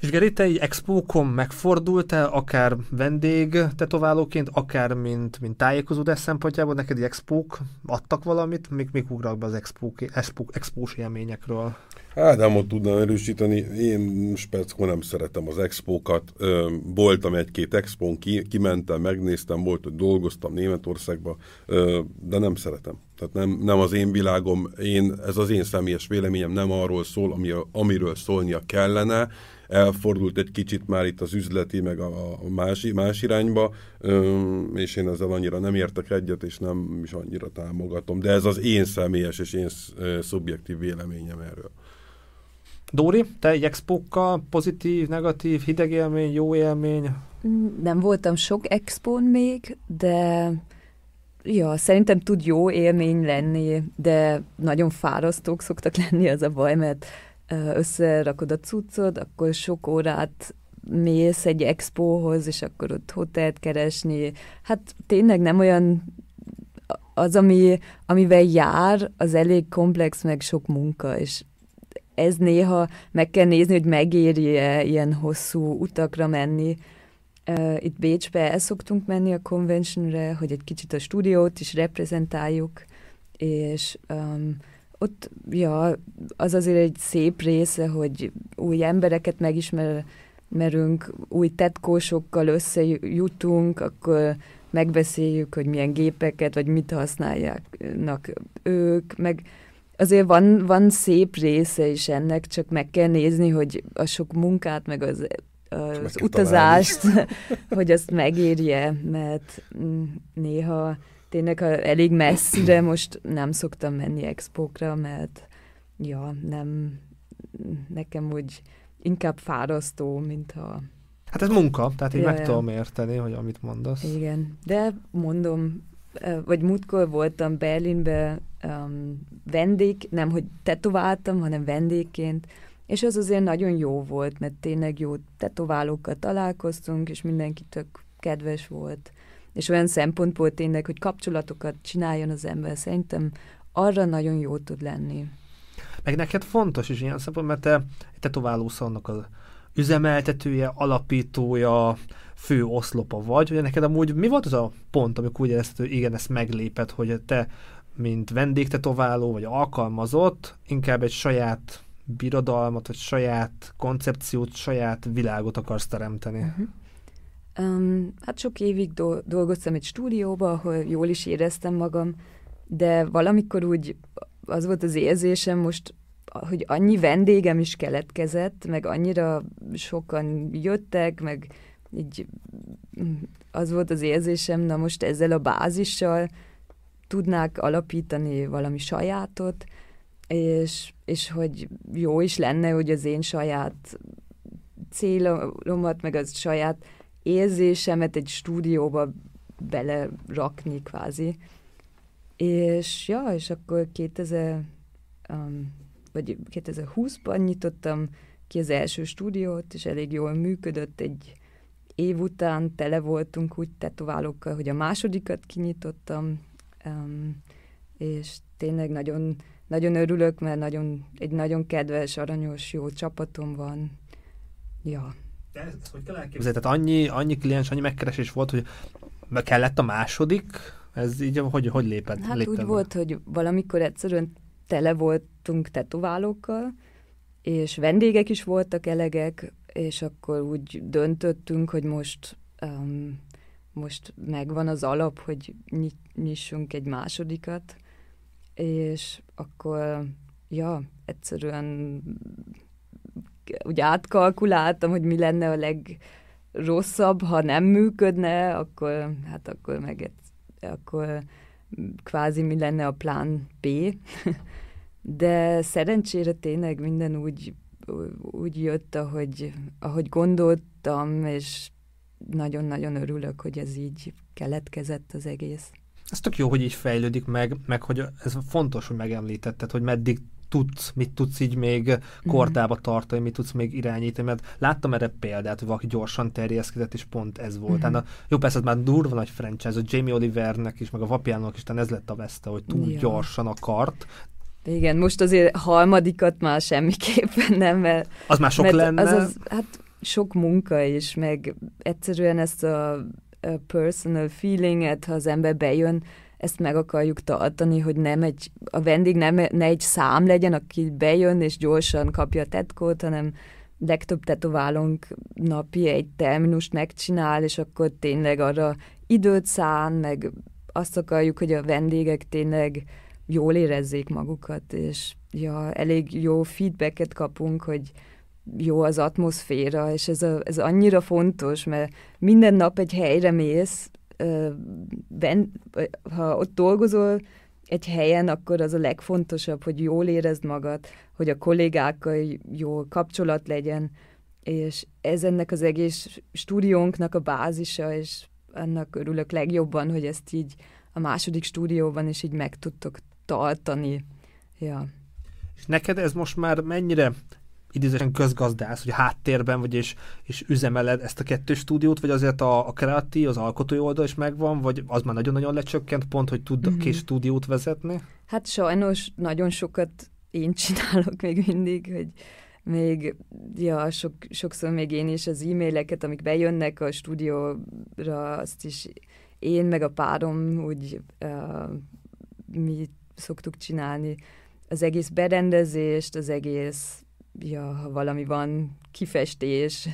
És Geri, te egy expókon megfordultál, akár vendég tetoválóként, akár mint, mint tájékozódás szempontjából, neked egy expók adtak valamit? Mik, mik ugrak be az expók, expók, expós élményekről? Ádámot tudnám erősíteni, én speckó nem szeretem az expókat. Voltam egy-két expón, ki, kimentem, megnéztem, volt, hogy dolgoztam Németországba, de nem szeretem. Tehát nem, nem az én világom, én, ez az én személyes véleményem nem arról szól, ami, amiről szólnia kellene, elfordult egy kicsit már itt az üzleti, meg a, a más, más irányba, és én ezzel annyira nem értek egyet, és nem is annyira támogatom. De ez az én személyes és én szubjektív véleményem erről. Dóri, te egy expókkal pozitív, negatív, hideg élmény, jó élmény? Nem voltam sok expón még, de ja, szerintem tud jó élmény lenni, de nagyon fárasztók szoktak lenni az a baj, mert összerakod a cuccod, akkor sok órát mész egy expóhoz, és akkor ott hotelt keresni. Hát tényleg nem olyan az, ami, amivel jár, az elég komplex, meg sok munka, és ez néha meg kell nézni, hogy megéri-e ilyen hosszú utakra menni. Uh, itt Bécsbe el szoktunk menni a conventionre, hogy egy kicsit a stúdiót is reprezentáljuk, és um, ott, ja, az azért egy szép része, hogy új embereket megismerünk, új tetkósokkal összejutunk, akkor megbeszéljük, hogy milyen gépeket, vagy mit használják ők, meg azért van, van szép része is ennek, csak meg kell nézni, hogy a sok munkát, meg az, az utazást, hogy azt megérje, mert mm, néha tényleg elég messzire most nem szoktam menni expókra, mert ja, nem, nekem úgy inkább fárasztó, mint ha... Hát ez munka, tehát így ja, meg ja. tudom érteni, hogy amit mondasz. Igen, de mondom, vagy múltkor voltam Berlinbe um, vendég, nem hogy tetováltam, hanem vendégként, és az azért nagyon jó volt, mert tényleg jó tetoválókkal találkoztunk, és mindenki tök kedves volt és olyan szempontból tényleg, hogy kapcsolatokat csináljon az ember, szerintem arra nagyon jó tud lenni. Meg neked fontos is ilyen szempont, mert te tetoválósz annak az üzemeltetője, alapítója, fő oszlopa vagy, hogy neked amúgy mi volt az a pont, amikor úgy érezted, hogy igen, ezt meglépett, hogy te, mint vendégtetováló, vagy alkalmazott, inkább egy saját birodalmat, vagy saját koncepciót, saját világot akarsz teremteni? Uh-huh. Um, hát sok évig do- dolgoztam egy stúdióba, ahol jól is éreztem magam, de valamikor úgy az volt az érzésem most, hogy annyi vendégem is keletkezett, meg annyira sokan jöttek, meg így az volt az érzésem, na most ezzel a bázissal tudnák alapítani valami sajátot, és, és hogy jó is lenne, hogy az én saját célomat, meg az saját érzésemet egy stúdióba belerakni kvázi. És ja, és akkor 2000, um, vagy 2020-ban nyitottam ki az első stúdiót, és elég jól működött. Egy év után tele voltunk úgy tetoválókkal, hogy a másodikat kinyitottam, um, és tényleg nagyon, nagyon örülök, mert nagyon, egy nagyon kedves, aranyos, jó csapatom van. Ja. Ezt hogy kell elképzelni? Tehát annyi, annyi kliens, annyi megkeresés volt, hogy kellett a második, ez így hogy, hogy lépett? Hát lépett úgy volt, hogy valamikor egyszerűen tele voltunk tetoválókkal, és vendégek is voltak elegek, és akkor úgy döntöttünk, hogy most um, most megvan az alap, hogy nyissunk egy másodikat, és akkor, ja, egyszerűen úgy átkalkuláltam, hogy mi lenne a legrosszabb, ha nem működne, akkor, hát akkor meg akkor kvázi mi lenne a plán B. De szerencsére tényleg minden úgy, úgy jött, ahogy, ahogy gondoltam, és nagyon-nagyon örülök, hogy ez így keletkezett az egész. Ez tök jó, hogy így fejlődik meg, meg hogy ez fontos, hogy megemlítetted, hogy meddig tudsz, mit tudsz így még mhm. kordába tartani, mit tudsz még irányítani, mert láttam erre példát, hogy valaki gyorsan terjeszkedett, és pont ez volt. Mm-hmm. Hát, jó, persze, már durva nagy franchise, a Jamie Olivernek is, meg a Vapiának is, ez lett a veszte, hogy túl ja. gyorsan akart, igen, most azért harmadikat már semmiképpen nem, mert... Az már sok mert lenne? Az, az, hát sok munka is, meg egyszerűen ezt a, a personal feelinget, ha az ember bejön, ezt meg akarjuk tartani, hogy nem egy, a vendég nem ne egy szám legyen, aki bejön és gyorsan kapja a tetkót, hanem legtöbb tetoválónk napi egy terminust megcsinál, és akkor tényleg arra időt szán, meg azt akarjuk, hogy a vendégek tényleg jól érezzék magukat, és ja, elég jó feedbacket kapunk, hogy jó az atmoszféra, és ez, a, ez annyira fontos, mert minden nap egy helyre mész, ben, ha ott dolgozol egy helyen, akkor az a legfontosabb, hogy jól érezd magad, hogy a kollégákkal jó kapcsolat legyen, és ez ennek az egész stúdiónknak a bázisa, és annak örülök legjobban, hogy ezt így a második stúdióban is így meg tudtok tartani. Ja. És neked ez most már mennyire idézősen közgazdász, hogy háttérben vagy és, és üzemeled ezt a kettős stúdiót, vagy azért a, a kreatív, az alkotói oldal is megvan, vagy az már nagyon-nagyon lecsökkent pont, hogy tud mm-hmm. két stúdiót vezetni? Hát sajnos nagyon sokat én csinálok még mindig, hogy még, ja, sok, sokszor még én is az e-maileket, amik bejönnek a stúdióra, azt is én meg a párom úgy uh, mi szoktuk csinálni az egész berendezést, az egész ja, valami van, kifestés,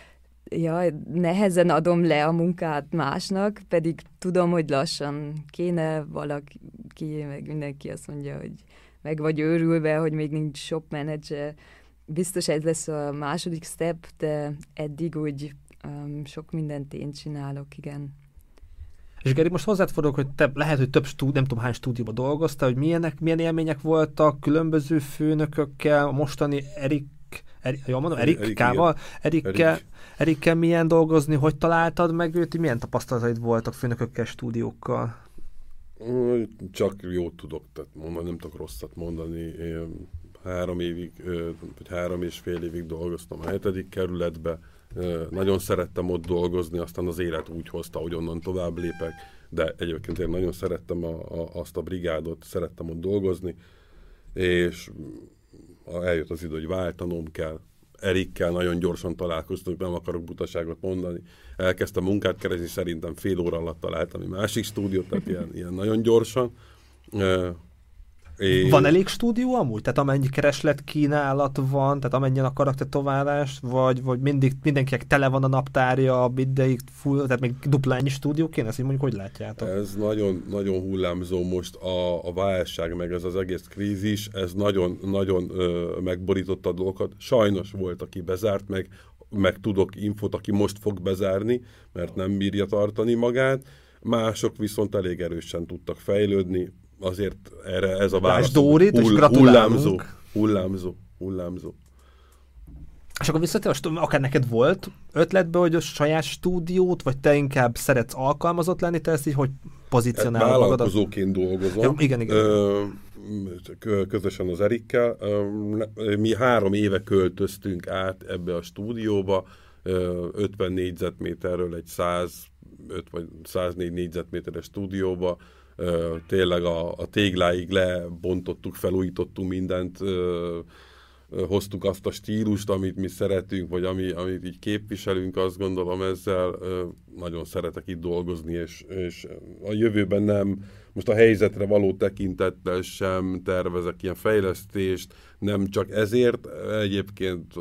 ja, nehezen adom le a munkát másnak, pedig tudom, hogy lassan kéne valaki, meg mindenki azt mondja, hogy meg vagy őrülve, hogy még nincs shop manager. Biztos ez lesz a második step, de eddig úgy um, sok mindent én csinálok, igen. És Geri, most hozzád fordulok, hogy te lehet, hogy több stúdió, nem tudom hány stúdióban dolgoztál, hogy milyenek, milyen élmények voltak különböző főnökökkel, a mostani Erik Eri, jól mondom, Erikkával? Erikkel, Erik. Erikkel milyen dolgozni, hogy találtad meg őt, milyen tapasztalataid voltak főnökökkel, stúdiókkal? Csak jót tudok tehát mondani, nem tudok rosszat mondani. Én három évig, vagy három és fél évig dolgoztam a hetedik kerületbe, nagyon szerettem ott dolgozni, aztán az élet úgy hozta, hogy onnan tovább lépek, de egyébként én nagyon szerettem a, a, azt a brigádot, szerettem ott dolgozni, és eljött az idő, hogy váltanom kell. Erikkel nagyon gyorsan találkoztunk, nem akarok butaságot mondani. Elkezdtem munkát keresni, szerintem fél óra alatt találtam egy másik stúdiót, tehát ilyen, ilyen nagyon gyorsan. És Van elég stúdió amúgy? Tehát amennyi kereslet kínálat van, tehát amennyien akarnak tetoválást, vagy, vagy mindig mindenkinek tele van a naptárja, mindegy full, tehát még dupla ennyi stúdió kéne, ezt így mondjuk hogy látjátok? Ez nagyon, nagyon hullámzó most a, a válság, meg ez az egész krízis, ez nagyon, nagyon ö, megborította a dolgokat. Sajnos volt, aki bezárt, meg, meg tudok infot, aki most fog bezárni, mert nem bírja tartani magát. Mások viszont elég erősen tudtak fejlődni, azért erre ez a válasz. Dórit, és gratulálunk. hullámzó, hullámzó, hullámzó. És akkor visszatér, a stú- akár neked volt ötletbe, hogy a saját stúdiót, vagy te inkább szeretsz alkalmazott lenni, te ezt így hogy pozícionálod magadat? Vállalkozóként dolgozom. Ja, igen, igen. Ö, közösen az Erikkel. Ö, Mi három éve költöztünk át ebbe a stúdióba, ö, 50 négyzetméterről egy 105 vagy 104 négyzetméteres stúdióba. Tényleg a, a tégláig lebontottuk, felújítottunk mindent, hoztuk azt a stílust, amit mi szeretünk, vagy ami, amit így képviselünk, azt gondolom ezzel ö, nagyon szeretek itt dolgozni, és, és a jövőben nem, most a helyzetre való tekintettel sem tervezek ilyen fejlesztést, nem csak ezért, egyébként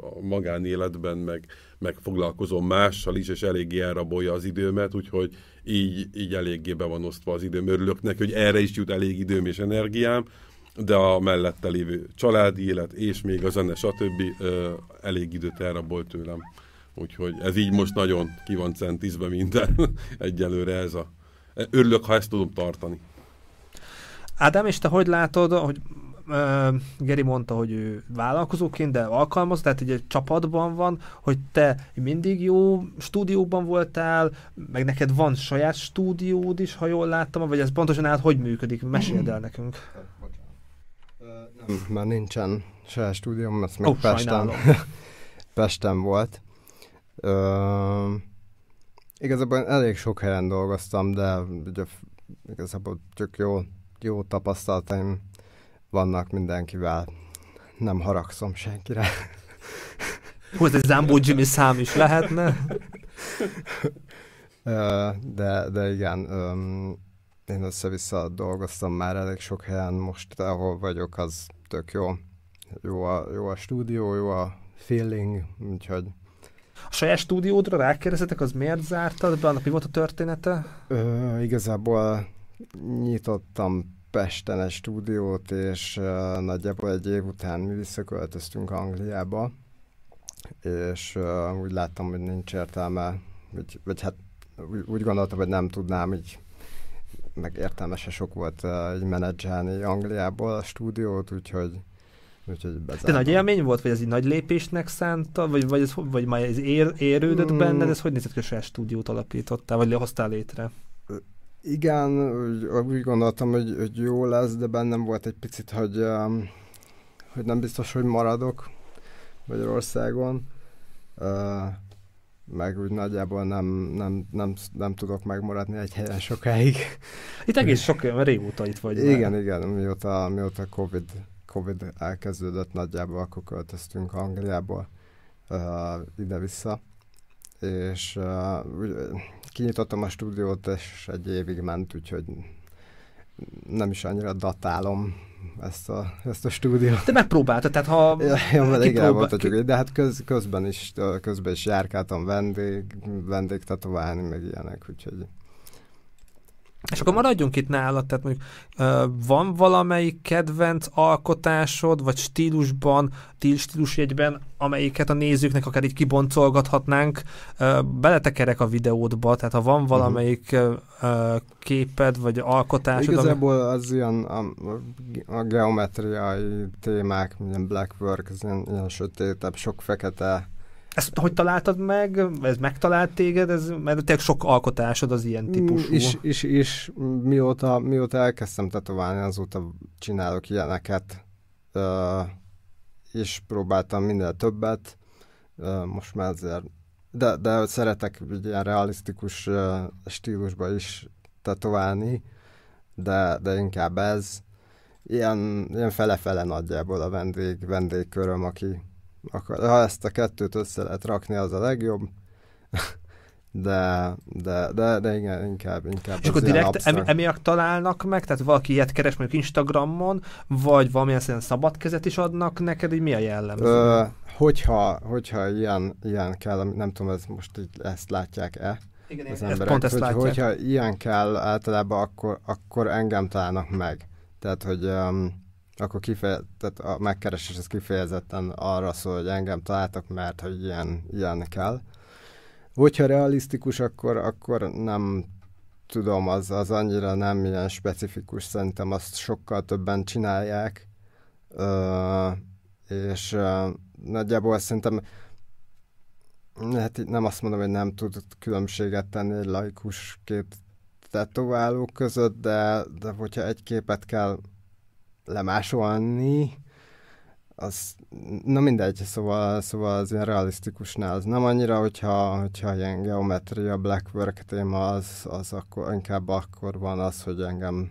a magánéletben meg, meg foglalkozom mással is, és eléggé elrabolja az időmet, úgyhogy így, így eléggé be van osztva az időm. Örülök neki, hogy erre is jut elég időm és energiám, de a mellette lévő családi élet, és még a zene, stb. Elég időt elrabolt tőlem. Úgyhogy ez így most nagyon ki van centizve minden egyelőre ez a... Örülök, ha ezt tudom tartani. Ádám, és te hogy látod, hogy uh, Geri mondta, hogy ő vállalkozóként, de alkalmaz, tehát egy, egy csapatban van, hogy te mindig jó stúdióban voltál, meg neked van saját stúdiód is, ha jól láttam, vagy ez pontosan át hogy működik? Meséld el nekünk. Nem, már nincsen saját stúdióm, ez még Ó, Pesten. Pesten volt. Ö, igazából elég sok helyen dolgoztam, de ugye igazából tök jó, jó tapasztalataim vannak mindenkivel. Nem haragszom senkire. Ez egy Zambó Jimmy szám is lehetne. De, de igen, én össze-vissza dolgoztam már elég sok helyen, most ahol vagyok, az tök jó. Jó a, jó a stúdió, jó a feeling, úgyhogy A saját stúdiódra rákérdeztetek, az miért zártad be? Annak mi volt a története? Ö, igazából nyitottam Pesten egy stúdiót, és ö, nagyjából egy év után mi visszaköltöztünk Angliába, és ö, úgy láttam, hogy nincs értelme, vagy, vagy hát úgy, úgy gondoltam, hogy nem tudnám így, meg értelme se sok volt uh, így menedzselni Angliából a stúdiót, úgyhogy, úgyhogy De bezártam. nagy élmény volt, vagy ez egy nagy lépésnek szánta, vagy, vagy, ez, vagy már ez ér, érődött Mm. benned, ez hogy nézett ki, saját stúdiót alapítottál, vagy hoztál létre? Igen, úgy, úgy gondoltam, hogy, hogy jó lesz, de bennem volt egy picit, hogy, um, hogy nem biztos, hogy maradok Magyarországon. Uh, meg úgy nagyjából nem, nem, nem, nem tudok megmaradni egy helyen sokáig. Itt egész sok régóta itt vagy. már. igen, igen, mióta, mióta COVID, COVID elkezdődött nagyjából, akkor költöztünk Angliából uh, ide-vissza. És uh, kinyitottam a stúdiót, és egy évig ment, úgyhogy nem is annyira datálom ezt a, ezt a stúdiót. Te megpróbáltad, tehát ha Ja, ja, igen, volt a csuk- de hát köz, közben is, közben is járkáltam vendég, vendég tetoválni, meg ilyenek, úgyhogy És akkor maradjunk itt nálad, tehát mondjuk van valamelyik kedvenc alkotásod, vagy stílusban, stíl stílusjegyben, amelyiket a nézőknek akár így kiboncolgathatnánk, beletekerek a videódba, tehát ha van valamelyik ö, ö, képed, vagy alkotásod, ami- igazából az ilyen a, a geometriai témák, ilyen blackwork, az ilyen, ilyen sötétebb, sok fekete, ezt hogy találtad meg? Ez megtalált téged? Ez, mert tényleg sok alkotásod az ilyen típusú. Is, is, is mióta, mióta elkezdtem tetoválni, azóta csinálok ilyeneket, és próbáltam minél többet, most már azért, de, de szeretek ilyen realisztikus ö, stílusba is tetoválni, de, de inkább ez, ilyen, ilyen fele-fele nagyjából a vendég, vendégköröm, aki akar. Ha ezt a kettőt össze lehet rakni, az a legjobb. de, de, de, de igen, inkább, inkább És akkor direkt em, emiatt találnak meg? Tehát valaki ilyet keres mondjuk Instagramon, vagy valamilyen szerint szabad kezet is adnak neked, hogy mi a jellemző? Ö, hogyha, hogyha ilyen, ilyen kell, nem tudom, ez most így ezt látják-e, igen, az emberek, pont ezt hogy, látják. hogyha ilyen kell általában, akkor, akkor engem találnak meg. Tehát, hogy um, akkor kifeje, tehát a megkeresés az kifejezetten arra szól, hogy engem találtak, mert hogy ilyen, ilyen kell. Hogyha realisztikus, akkor, akkor nem tudom, az, az annyira nem ilyen specifikus, szerintem azt sokkal többen csinálják, uh, és uh, nagyjából szerintem hát nem azt mondom, hogy nem tud különbséget tenni egy laikus két tetováló között, de, de hogyha egy képet kell lemásolni, az, na mindegy, szóval, szóval az ilyen realisztikusnál az nem annyira, hogyha, hogyha ilyen geometria, blackwork téma, az, az akkor, inkább akkor van az, hogy engem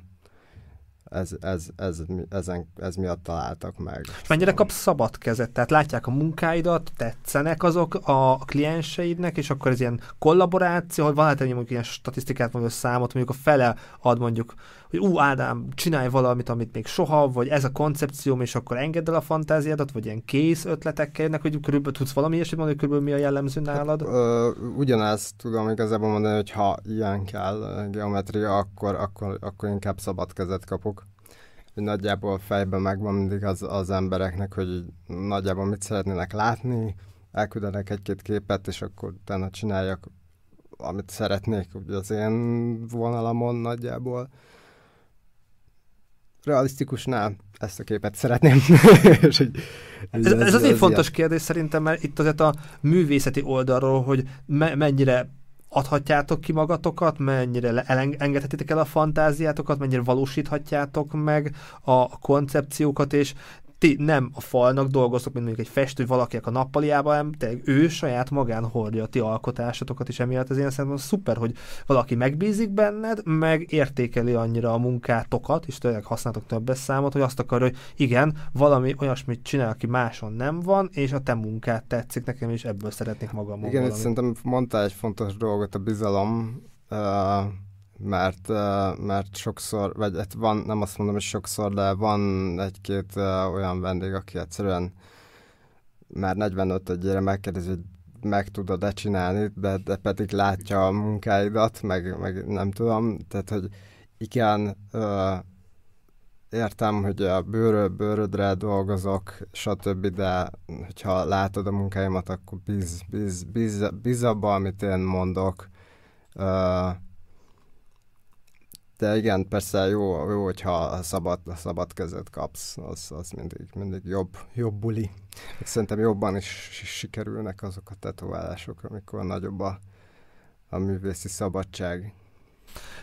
ez, ez, ez, ezen, ez miatt találtak meg. Mennyire kapsz szabad kezet? Tehát látják a munkáidat, tetszenek azok a klienseidnek, és akkor ez ilyen kollaboráció, hogy van hát mondjuk ilyen statisztikát, vagy számot, mondjuk a fele ad mondjuk, hogy ú, Ádám, csinálj valamit, amit még soha, vagy ez a koncepcióm, és akkor engedd el a fantáziádat, vagy ilyen kész ötletekkel jönnek, hogy körülbelül tudsz valami ilyesmit mondani, hogy körülbelül mi a jellemző hát, nálad? Hát, ö, ugyanezt tudom igazából mondani, hogy ha ilyen kell geometria, akkor, akkor, akkor inkább szabad kezet kapok hogy nagyjából fejben megvan mindig az, az embereknek, hogy nagyjából mit szeretnének látni, elküldenek egy-két képet, és akkor utána csináljak, amit szeretnék, ugye az én vonalamon nagyjából. Realisztikusnál ezt a képet szeretném. és hogy ez, ez, ez azért fontos ilyen. kérdés szerintem, mert itt azért a művészeti oldalról, hogy me- mennyire adhatjátok ki magatokat, mennyire engedhetitek el a fantáziátokat, mennyire valósíthatjátok meg a koncepciókat, és ti nem a falnak dolgoztok, mint mondjuk egy festő valakinek a nappaliában, hanem te ő saját magán hordja a ti alkotásotokat, és emiatt ez ilyen szerintem szuper, hogy valaki megbízik benned, meg értékeli annyira a munkátokat, és tényleg használtok többes számot, hogy azt akarja, hogy igen, valami olyasmit csinál, aki máson nem van, és a te munkát tetszik nekem, és ebből szeretnék magam. Igen, itt szerintem mondta egy fontos dolgot, a bizalom. Uh mert, mert sokszor, vagy hát van, nem azt mondom, hogy sokszor, de van egy-két olyan vendég, aki egyszerűen már 45 egyére megkérdezi, hogy meg tudod-e csinálni, de, de pedig látja a munkáidat, meg, meg nem tudom, tehát, hogy igen, értem, hogy a bőrő, bőrödre dolgozok, stb., de hogyha látod a munkáimat, akkor bíz, bíz, bíz, bíz abba, amit én mondok. Ö, de igen, persze jó, jó hogyha szabad, szabad kezet kapsz, az, az mindig, mindig jobb, jobb buli. Szerintem jobban is sikerülnek azok a tetoválások, amikor nagyobb a, a művészi szabadság.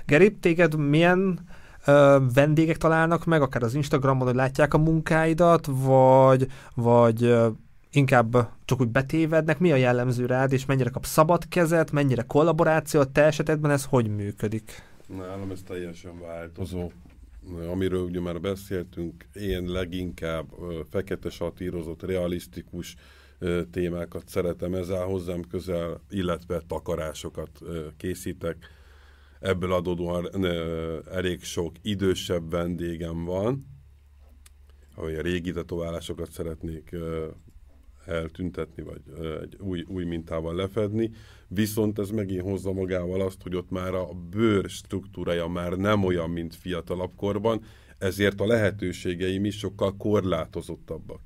Geri, téged milyen ö, vendégek találnak meg, akár az Instagramon, hogy látják a munkáidat, vagy, vagy ö, inkább csak úgy betévednek, mi a jellemző rád, és mennyire kap szabad kezet, mennyire kollaboráció, a te esetedben ez hogy működik? Nálam ez teljesen változó. Amiről ugye már beszéltünk, én leginkább fekete satírozott, realisztikus témákat szeretem, ez áll hozzám közel, illetve takarásokat készítek. Ebből adódóan elég sok idősebb vendégem van, ahogy a régi tetoválásokat szeretnék eltüntetni, vagy egy új, új mintával lefedni, viszont ez megint hozza magával azt, hogy ott már a bőr struktúrája már nem olyan, mint fiatalabb korban, ezért a lehetőségeim is sokkal korlátozottabbak.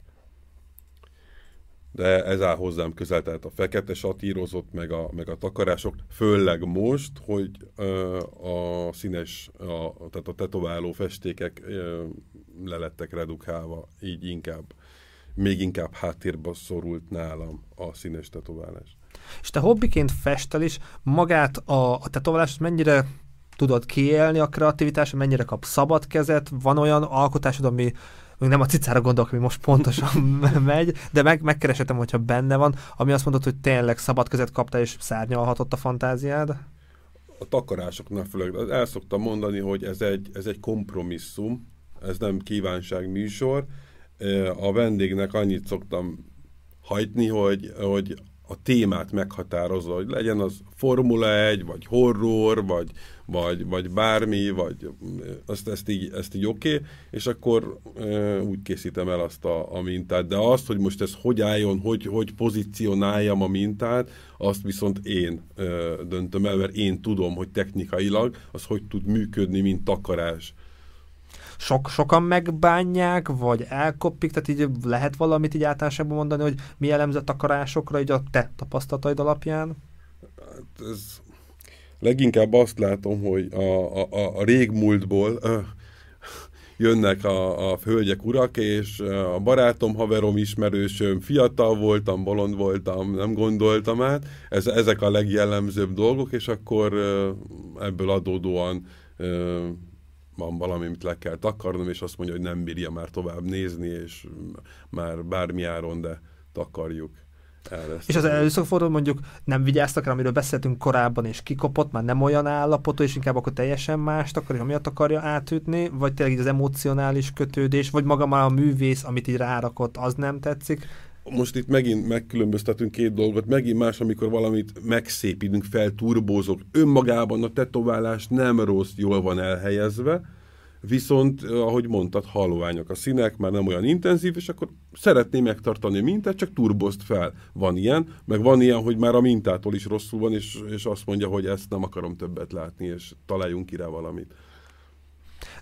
De ez áll hozzám közel, tehát a fekete satírozott, meg a, meg a takarások, főleg most, hogy ö, a színes, a, tehát a tetováló festékek ö, lelettek redukálva, így inkább még inkább háttérbe szorult nálam a színes tetoválás. És te hobbiként festel is magát a, a tetoválást mennyire tudod kiélni a kreativitás, mennyire kap szabad kezet, van olyan alkotásod, ami még nem a cicára gondolok, ami most pontosan megy, de meg, megkeresetem, hogyha benne van, ami azt mondod, hogy tényleg szabad kezet kapta és szárnyalhatott a fantáziád? A takarásoknál főleg el szoktam mondani, hogy ez egy, ez egy kompromisszum, ez nem kívánság műsor, a vendégnek annyit szoktam hajtni, hogy, hogy a témát meghatározza, hogy legyen az Formula 1, vagy horror, vagy, vagy, vagy bármi, vagy azt, ezt így, ezt így oké, okay, és akkor e, úgy készítem el azt a, a mintát. De azt, hogy most ez hogy álljon, hogy, hogy pozícionáljam a mintát, azt viszont én e, döntöm el, mert én tudom, hogy technikailag az hogy tud működni, mint takarás sok, sokan megbánják, vagy elkopik, tehát így lehet valamit így általánosabban mondani, hogy mi jellemzett takarásokra, így a te tapasztalataid alapján? Hát ez leginkább azt látom, hogy a, a, a régmúltból uh, jönnek a, a hölgyek, urak, és a barátom, haverom, ismerősöm, fiatal voltam, bolond voltam, nem gondoltam át. Ez, ezek a legjellemzőbb dolgok, és akkor ebből adódóan van valami, amit le kell takarnom, és azt mondja, hogy nem bírja már tovább nézni, és már bármi áron, de takarjuk. El és az először mondjuk nem vigyáztak rá, amiről beszéltünk korábban, és kikopott, már nem olyan állapotú, és inkább akkor teljesen mást akar, és amiatt akarja átütni, vagy tényleg az emocionális kötődés, vagy maga már a művész, amit így rárakott, az nem tetszik most itt megint megkülönböztetünk két dolgot, megint más, amikor valamit megszépítünk, felturbózok. Önmagában a tetoválás nem rossz, jól van elhelyezve, viszont, ahogy mondtad, halványok a színek, már nem olyan intenzív, és akkor szeretném megtartani a mintát, csak turbozt fel. Van ilyen, meg van ilyen, hogy már a mintától is rosszul van, és, és azt mondja, hogy ezt nem akarom többet látni, és találjunk ki rá valamit.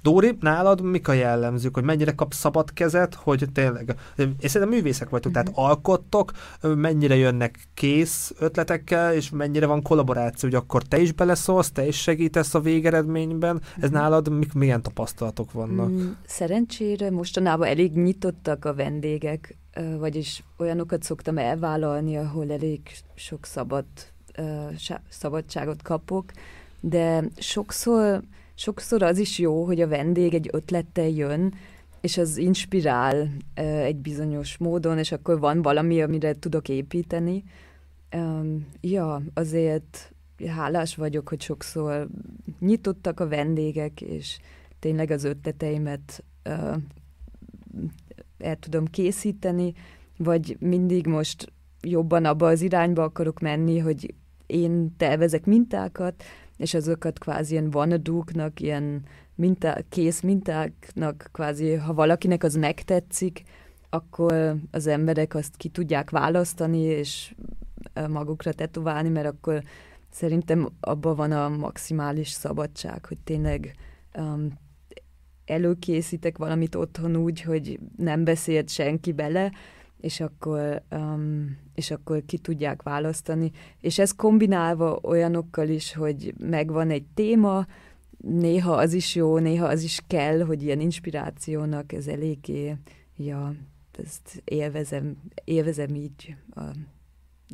Dóri, nálad mik a jellemzők, hogy mennyire kap szabad kezet, hogy tényleg, és szerintem művészek vagytok, tehát mhm. alkottok, mennyire jönnek kész ötletekkel, és mennyire van kollaboráció, hogy akkor te is beleszólsz, te is segítesz a végeredményben, ez mhm. nálad mik, milyen tapasztalatok vannak? Mm, szerencsére mostanában elég nyitottak a vendégek, vagyis olyanokat szoktam elvállalni, ahol elég sok szabad, szabadságot kapok, de sokszor sokszor az is jó, hogy a vendég egy ötlettel jön, és az inspirál egy bizonyos módon, és akkor van valami, amire tudok építeni. ja, azért hálás vagyok, hogy sokszor nyitottak a vendégek, és tényleg az ötleteimet el tudom készíteni, vagy mindig most jobban abba az irányba akarok menni, hogy én tervezek mintákat, és azokat kvázi ilyen vanadúknak, ilyen minta, kész mintáknak kvázi, ha valakinek az megtetszik, akkor az emberek azt ki tudják választani, és magukra tetoválni, mert akkor szerintem abban van a maximális szabadság, hogy tényleg um, előkészítek valamit otthon úgy, hogy nem beszélt senki bele, és akkor, um, és akkor ki tudják választani. És ez kombinálva olyanokkal is, hogy megvan egy téma, néha az is jó, néha az is kell, hogy ilyen inspirációnak ez eléggé, ja, ezt élvezem, élvezem így a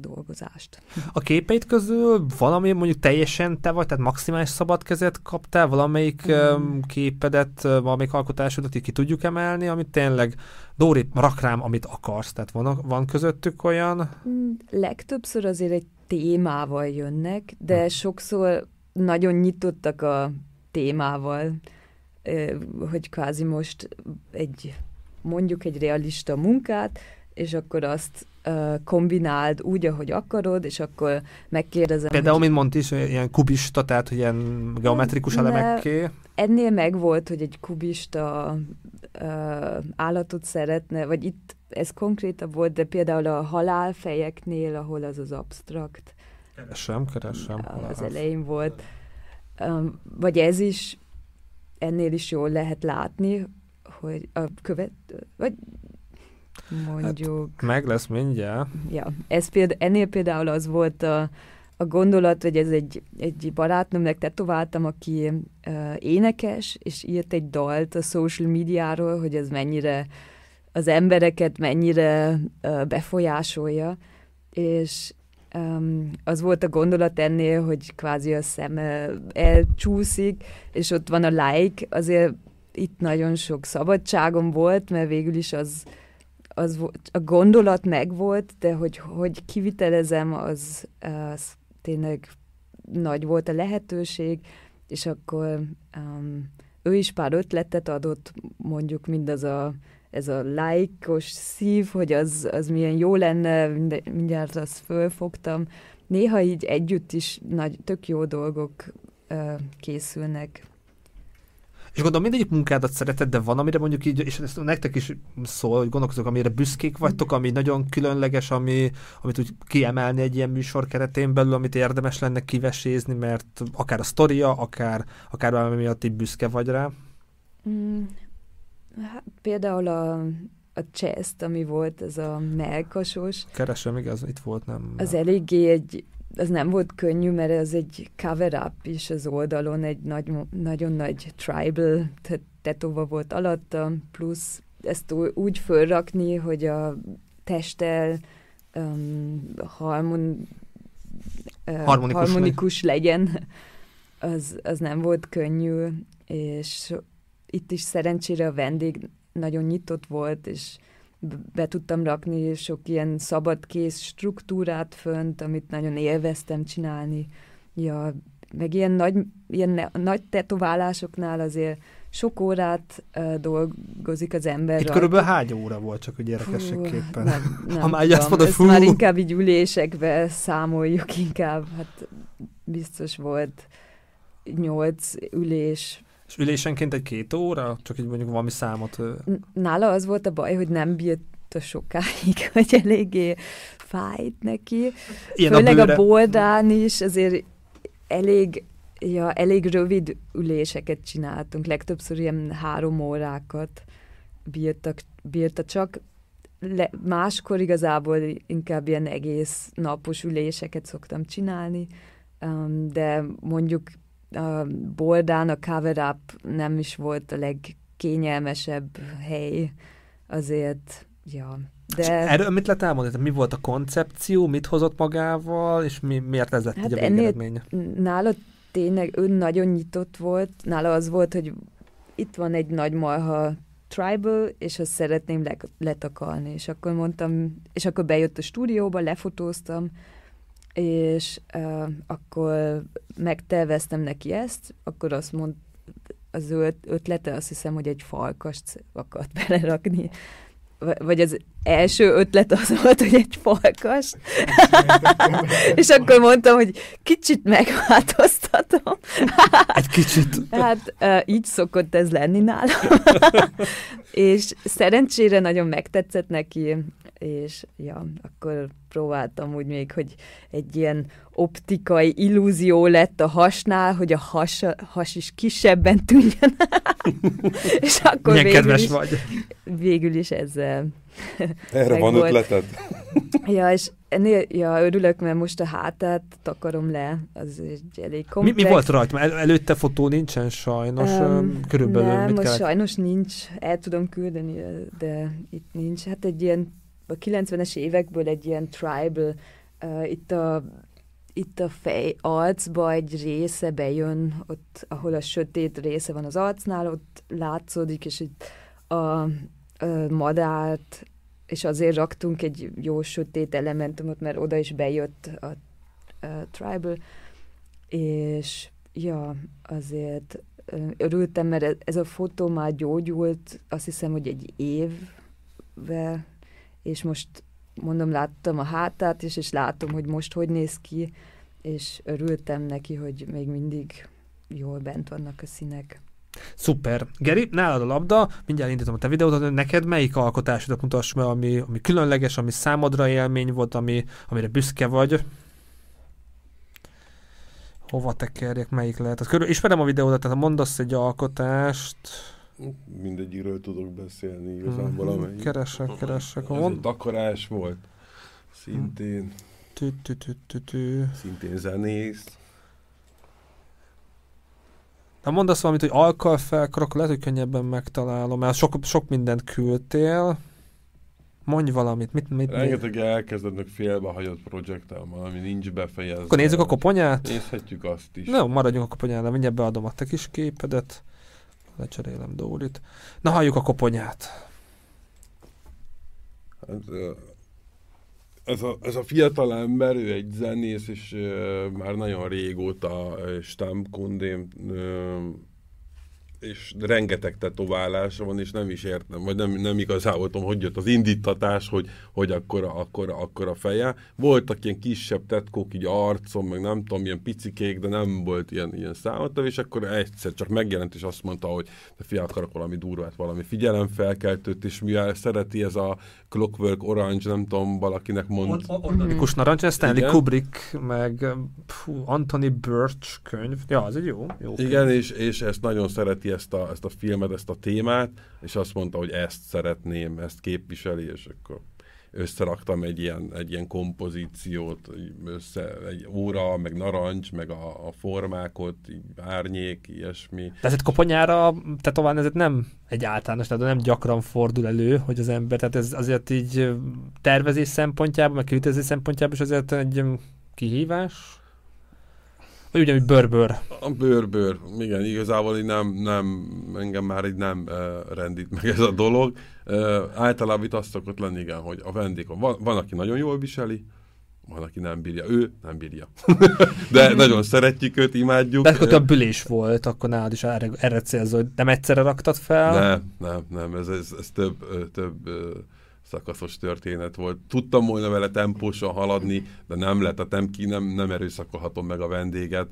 dolgozást. A képeid közül valami mondjuk teljesen te vagy, tehát maximális szabad kezet kaptál, valamelyik mm. képedet, valamelyik alkotásodat ki tudjuk emelni, amit tényleg Dóri, rak rám, amit akarsz, tehát van, van közöttük olyan? Mm, legtöbbször azért egy témával jönnek, de hm. sokszor nagyon nyitottak a témával, hogy kvázi most egy mondjuk egy realista munkát, és akkor azt kombináld úgy, ahogy akarod, és akkor megkérdezem. Például, hogy... mint mondta is, ilyen kubista, tehát hogy ilyen geometrikus ne, elemekké. Ennél meg volt, hogy egy kubista uh, állatot szeretne, vagy itt ez konkrétabb volt, de például a halálfejeknél, ahol az az abstrakt. Keresem, keresem. Az elején volt. Um, vagy ez is, ennél is jól lehet látni, hogy a követ, vagy mondjuk. Hát meg lesz mindjárt. Ja, ez példa, ennél például az volt a, a gondolat, hogy ez egy, egy barátnőmnek tetováltam, aki uh, énekes, és írt egy dalt a social médiáról, hogy ez mennyire az embereket mennyire uh, befolyásolja, és um, az volt a gondolat ennél, hogy kvázi a szeme elcsúszik, és ott van a like, azért itt nagyon sok szabadságom volt, mert végül is az az, a gondolat megvolt, de hogy, hogy kivitelezem, az, az tényleg nagy volt a lehetőség, és akkor um, ő is pár ötletet adott, mondjuk mindaz a ez a lájkos szív, hogy az, az milyen jó lenne, mindjárt azt fölfogtam. Néha így együtt is nagy, tök jó dolgok uh, készülnek. És gondolom mindegyik munkádat szereted, de van, amire mondjuk így, és ezt nektek is szól, hogy gondolkozok, amire büszkék vagytok, ami nagyon különleges, ami, amit úgy kiemelni egy ilyen műsor keretén belül, amit érdemes lenne kivesézni, mert akár a sztoria, akár, akár valami miatt így büszke vagy rá? Mm, hát például a, a chest, ami volt, ez a melkasos. Keresem, igaz, itt volt, nem? Az eléggé egy az nem volt könnyű, mert ez egy cover-up is az oldalon, egy nagy, nagyon nagy tribal tetova volt alatta, plusz ezt úgy fölrakni, hogy a testtel um, harmon, uh, harmonikus, harmonikus legyen, az, az nem volt könnyű, és itt is szerencsére a vendég nagyon nyitott volt, és be tudtam rakni sok ilyen szabadkész struktúrát fönt, amit nagyon élveztem csinálni. Ja, meg ilyen nagy, ilyen ne, nagy tetoválásoknál azért sok órát uh, dolgozik az ember. Itt körülbelül hány óra volt, csak hogy érdekességképpen? Nem, nem ha már tudom, azt mondod, ezt már inkább így ülésekbe számoljuk inkább. Hát biztos volt nyolc ülés és ülésenként egy két óra? Csak így mondjuk valami számot. Nála az volt a baj, hogy nem bírt sokáig, hogy eléggé fájt neki. Ilyen Főleg a, a boldán is azért elég, ja, elég rövid üléseket csináltunk. Legtöbbször ilyen három órákat bírtak, bírta csak. Le, máskor igazából inkább ilyen egész napos üléseket szoktam csinálni, um, de mondjuk a Boldán a cover up nem is volt a legkényelmesebb hely, azért, ja. De... És erről mit lehet elmondani? Mi volt a koncepció, mit hozott magával, és mi, miért ez lett hát a végeredménye? Nála tényleg ő nagyon nyitott volt, nála az volt, hogy itt van egy nagy marha tribal, és azt szeretném le- letakalni. És akkor mondtam, és akkor bejött a stúdióba, lefotóztam, és uh, akkor megterveztem neki ezt, akkor azt mond, az ő ötlete azt hiszem, hogy egy falkast akart belerakni. Vagy az első ötlet az volt, hogy egy falkas. és akkor mondtam, hogy kicsit megváltoztatom. egy kicsit. hát így szokott ez lenni nálam. és szerencsére nagyon megtetszett neki, és ja, akkor próbáltam úgy még, hogy egy ilyen optikai illúzió lett a hasnál, hogy a has, has is kisebben tűnjön. és akkor Milyen végül kedves is, vagy. Végül is ezzel Erre van volt. ötleted? ja, és ennél, ja, örülök, mert most a hátát takarom le, az egy elég komplex. Mi, mi volt rajta? El, előtte fotó nincsen sajnos, um, körülbelül. Nem, mit most kellett? sajnos nincs, el tudom küldeni, de itt nincs. Hát egy ilyen a 90-es évekből egy ilyen tribal, uh, itt a itt a fej arcba egy része bejön, ott, ahol a sötét része van az arcnál, ott látszódik, és itt a, a madárt, és azért raktunk egy jó sötét elementumot, mert oda is bejött a, a tribal, és ja, azért örültem, mert ez a fotó már gyógyult, azt hiszem, hogy egy évvel és most mondom, láttam a hátát is, és látom, hogy most hogy néz ki, és örültem neki, hogy még mindig jól bent vannak a színek. Szuper. Geri, nálad a labda, mindjárt indítom a te videót, neked melyik alkotásodat mutass meg, ami, ami különleges, ami számodra élmény volt, ami, amire büszke vagy? Hova tekerjek, melyik lehet? Körül, ismerem a videódat, tehát mondasz egy alkotást, mindegyikről tudok beszélni igazán valamelyik. Mhm. Keresek, keresek. Ez egy takarás volt, szintén. Tü, tü, tü, tü, tü. Szintén zenész. Na mondasz valamit, hogy alkal felkar, akkor lehet, hogy könnyebben megtalálom, mert sok, sok mindent küldtél. Mondj valamit, mit, mit Rengeteg elkezdednek félbe hagyott projekttel, valami nincs befejezve. Akkor nézzük a koponyát? Nézhetjük azt is. Na, maradjunk a koponyánál, mindjárt beadom a te kis képedet. Lecserélem Dórit. Na, halljuk a koponyát. Hát, ez a, ez a fiatal ember, ő egy zenész, és uh, már nagyon régóta uh, Stammkundém, uh, és rengeteg tetoválása van, és nem is értem, vagy nem, nem igazából tudom, hogy jött az indítatás, hogy, hogy akkor, akkor, akkor a feje. Voltak ilyen kisebb tetkók így arcon, meg nem tudom, ilyen picikék, de nem volt ilyen, ilyen számottav, és akkor egyszer csak megjelent, és azt mondta, hogy de fia, akarok valami durvát, valami figyelemfelkeltőt, és mivel szereti ez a Clockwork Orange, nem tudom, valakinek mond. Organikus narancs, ez Stanley Igen. Kubrick, meg pfú, Anthony Birch könyv. Ja, az egy jó. jó Igen, és, és ezt nagyon szereti ezt a, ezt a filmet, ezt a témát, és azt mondta, hogy ezt szeretném, ezt képviseli, és akkor összeraktam egy ilyen, egy ilyen kompozíciót, össze, egy óra, meg narancs, meg a, a formákot, így árnyék, ilyesmi. De ez koponyára tetoválni, ez nem egy általános, tehát nem gyakran fordul elő, hogy az ember, tehát ez azért így tervezés szempontjából, meg kivitelezés szempontjából is azért egy kihívás. Vagy ugyanúgy bőrbőr. A bőrbőr, igen, igazából így nem, nem, engem már így nem uh, rendít meg ez a dolog. Általában itt azt szokott lenni, igen, hogy a vendég, van, van, aki nagyon jól viseli, van, aki nem bírja. Ő nem bírja. De nagyon szeretjük őt, imádjuk. De akkor a bülés volt, akkor nálad is erre, erre célzó, hogy nem egyszerre raktad fel? Nem, nem, nem, ez, ez, ez több, több szakaszos történet volt. Tudtam volna vele tempósan haladni, de nem lett, a temki nem, nem erőszakolhatom meg a vendéget.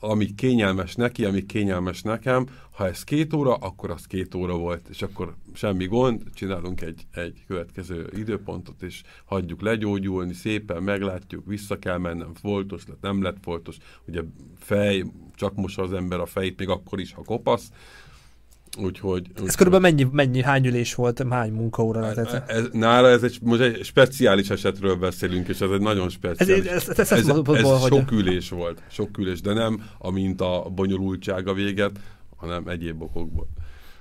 Ami kényelmes neki, ami kényelmes nekem, ha ez két óra, akkor az két óra volt, és akkor semmi gond, csinálunk egy, egy következő időpontot, és hagyjuk legyógyulni, szépen meglátjuk, vissza kell mennem, foltos lett, nem lett foltos, ugye fej, csak most az ember a fejét, még akkor is, ha kopasz, Úgyhogy, ez körülbelül mennyi, mennyi, hány ülés volt, hány munkaóra lehetett? Ez, nála ez egy, most egy speciális esetről beszélünk, és ez egy nagyon speciális. Ez, ez, ez, ez, ez, ez sok ülés volt, sok ülés, de nem amint a bonyolultsága véget, hanem egyéb okokból.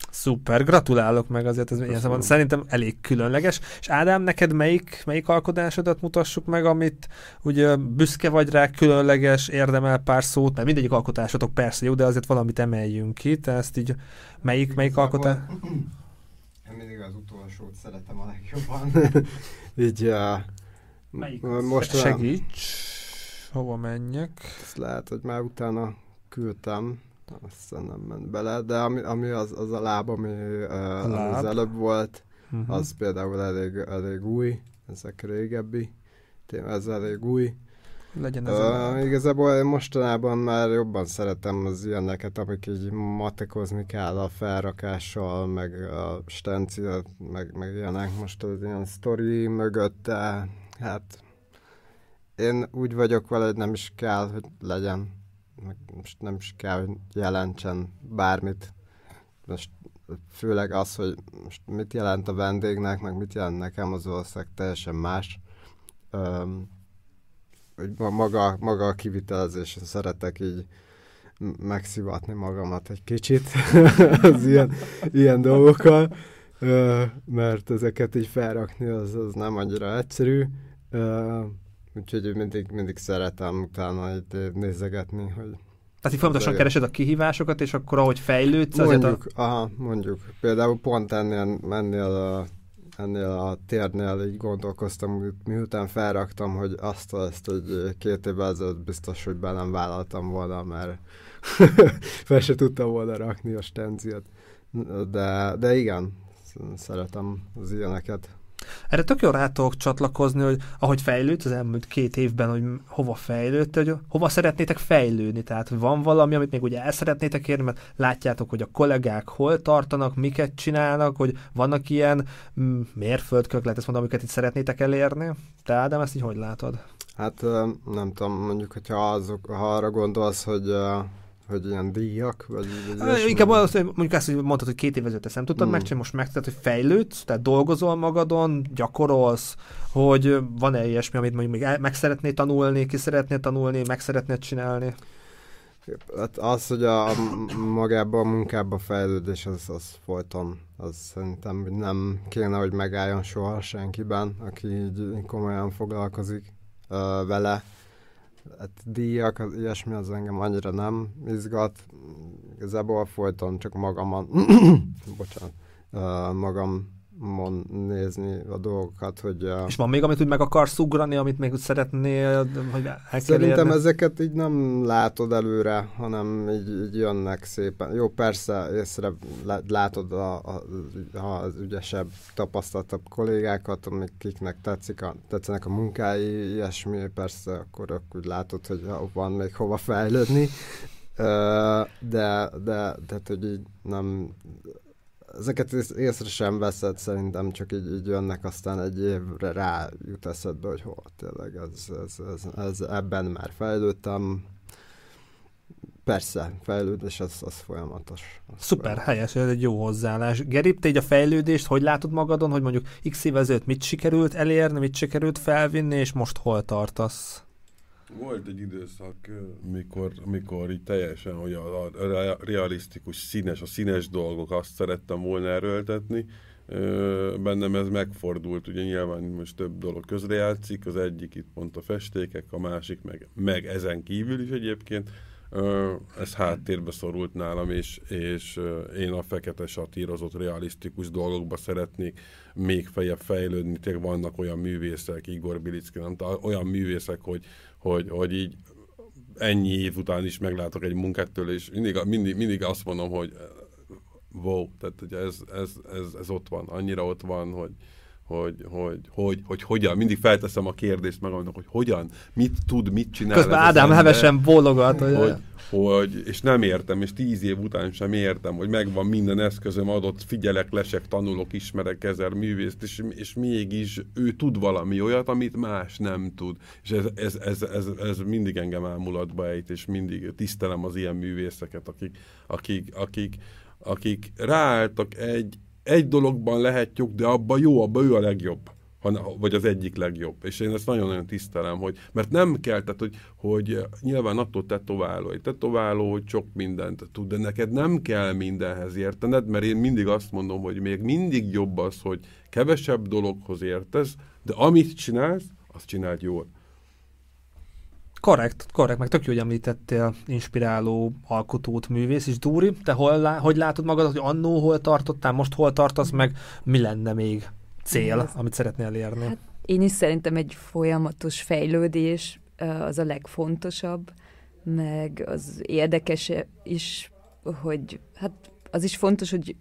Szuper, gratulálok meg azért, ez ilyen szerintem elég különleges. És Ádám, neked melyik, melyik alkotásodat mutassuk meg, amit ugye büszke vagy rá, különleges, érdemel pár szót, mert mindegyik alkotásotok persze jó, de azért valamit emeljünk ki, te ezt így melyik, melyik alkotás? Én mindig az utolsót szeretem a legjobban. így uh, melyik most segíts, hova menjek? Ezt lehet, hogy már utána küldtem aztán nem ment bele, de ami, ami az, az a láb, ami, a láb. ami az előbb volt, uh-huh. az például elég, elég új, ezek régebbi, ez elég új. Legyen ez uh, Igazából én mostanában már jobban szeretem az ilyeneket, amik így matekozni kell a felrakással, meg a stencilt, meg, meg ilyenek. Most az ilyen sztori mögötte, hát én úgy vagyok vele, hogy nem is kell, hogy legyen most nem is kell, hogy jelentsen bármit. Most főleg az, hogy most mit jelent a vendégnek, meg mit jelent nekem, az ország teljesen más. Um, hogy maga, maga a kivitelezés, szeretek így megszivatni magamat egy kicsit az ilyen, ilyen dolgokkal, mert ezeket így felrakni az, az nem annyira egyszerű. Úgyhogy mindig, mindig szeretem utána itt nézegetni, hogy... Tehát így folyamatosan keresed a kihívásokat, és akkor ahogy fejlődsz... Mondjuk, a... aha, mondjuk. Például pont ennél, ennél a ennél a térnél így gondolkoztam, miután felraktam, hogy azt, ezt, hogy két évvel ezelőtt biztos, hogy be nem vállaltam volna, mert fel se tudtam volna rakni a stenziat. De, de igen, szeretem az ilyeneket. Erre tök jól rá tudok csatlakozni, hogy ahogy fejlődt az elmúlt két évben, hogy hova fejlődt, hogy hova szeretnétek fejlődni. Tehát van valami, amit még ugye el szeretnétek érni, mert látjátok, hogy a kollégák hol tartanak, miket csinálnak, hogy vannak ilyen mm, mérföldkök, lehet ezt mondani, amiket itt szeretnétek elérni. Te Ádám, ezt így hogy látod? Hát nem tudom, mondjuk, hogyha azok, ha arra gondolsz, hogy hogy ilyen díjak? Vagy, vagy Inkább az, hogy mondjuk azt, hogy mondtad, hogy két évezőt ezt nem tudtad hmm. megcsinálni, most megtudtad, hogy fejlődsz, tehát dolgozol magadon, gyakorolsz, hogy van-e ilyesmi, amit mondjuk még meg szeretnél tanulni, ki szeretnél tanulni, meg szeretnél csinálni? Hát az, hogy a, magában a munkában fejlődés, az, az folyton, az szerintem nem kéne, hogy megálljon soha senkiben, aki így komolyan foglalkozik uh, vele hát díjak, ilyesmi az engem annyira nem izgat. Igazából folyton csak magaman, bocsánat, magam mon nézni a dolgokat, hogy... Uh, És van még, amit úgy meg akarsz ugrani, amit még úgy szeretnél, hogy Szerintem érni? ezeket így nem látod előre, hanem így, így jönnek szépen. Jó, persze észre látod a, a, a, az ügyesebb, tapasztaltabb kollégákat, akiknek tetszik a, tetszenek a munkái, ilyesmi, persze akkor, akkor úgy látod, hogy van még hova fejlődni. De, de, de hogy így nem ezeket észre sem veszed, szerintem csak így, így jönnek, aztán egy évre rá jut eszedbe, hogy hol tényleg ez, ez, ez, ez, ebben már fejlődtem. Persze, fejlődés az, az folyamatos. Az Szuper, folyamatos. helyes, ez egy jó hozzáállás. Gerib, te így a fejlődést hogy látod magadon, hogy mondjuk x évezőt mit sikerült elérni, mit sikerült felvinni, és most hol tartasz? Volt egy időszak, mikor, mikor így teljesen, hogy a, a realisztikus, színes, a színes dolgok azt szerettem volna erőltetni, bennem ez megfordult, ugye nyilván most több dolog közrejátszik, az egyik itt pont a festékek, a másik meg, meg ezen kívül is egyébként, ez háttérbe szorult nálam, és, és én a fekete satírozott, realisztikus dolgokba szeretnék még feljebb fejlődni. Tényleg vannak olyan művészek, Igor Bilicki, nem, olyan művészek, hogy, hogy, hogy így ennyi év után is meglátok egy munkát tőle, és mindig, mindig, mindig azt mondom, hogy wow, tehát hogy ez, ez, ez, ez ott van, annyira ott van, hogy, hogy, hogy, hogy, hogy hogyan, mindig felteszem a kérdést magamnak, hogy hogyan, mit tud, mit csinál. Közben Ádám hevesen bólogat, hogy, hogy, hogy, és nem értem, és tíz év után sem értem, hogy megvan minden eszközöm adott, figyelek, lesek, tanulok, ismerek ezer művészt, és, és mégis ő tud valami olyat, amit más nem tud. És ez, ez, ez, ez, ez mindig engem ámulatba ejt, és mindig tisztelem az ilyen művészeket, akik, akik, akik, akik ráálltak egy, egy dologban lehet jobb, de abban jó, abban ő a legjobb. vagy az egyik legjobb. És én ezt nagyon-nagyon tisztelem, hogy, mert nem kell, tehát, hogy, hogy nyilván attól tetováló, egy tetováló, hogy sok mindent tud, de neked nem kell mindenhez értened, mert én mindig azt mondom, hogy még mindig jobb az, hogy kevesebb dologhoz értesz, de amit csinálsz, azt csináld jól. Korrekt, korrekt, meg tök jó, hogy említettél inspiráló alkotót, művész, és Dúri, te hol, lá, hogy látod magad, hogy annó hol tartottál, most hol tartasz, meg? Mi lenne még cél, Ez, amit szeretnél elérni? Hát én is szerintem egy folyamatos fejlődés az a legfontosabb, meg az érdekes is, hogy hát az is fontos, hogy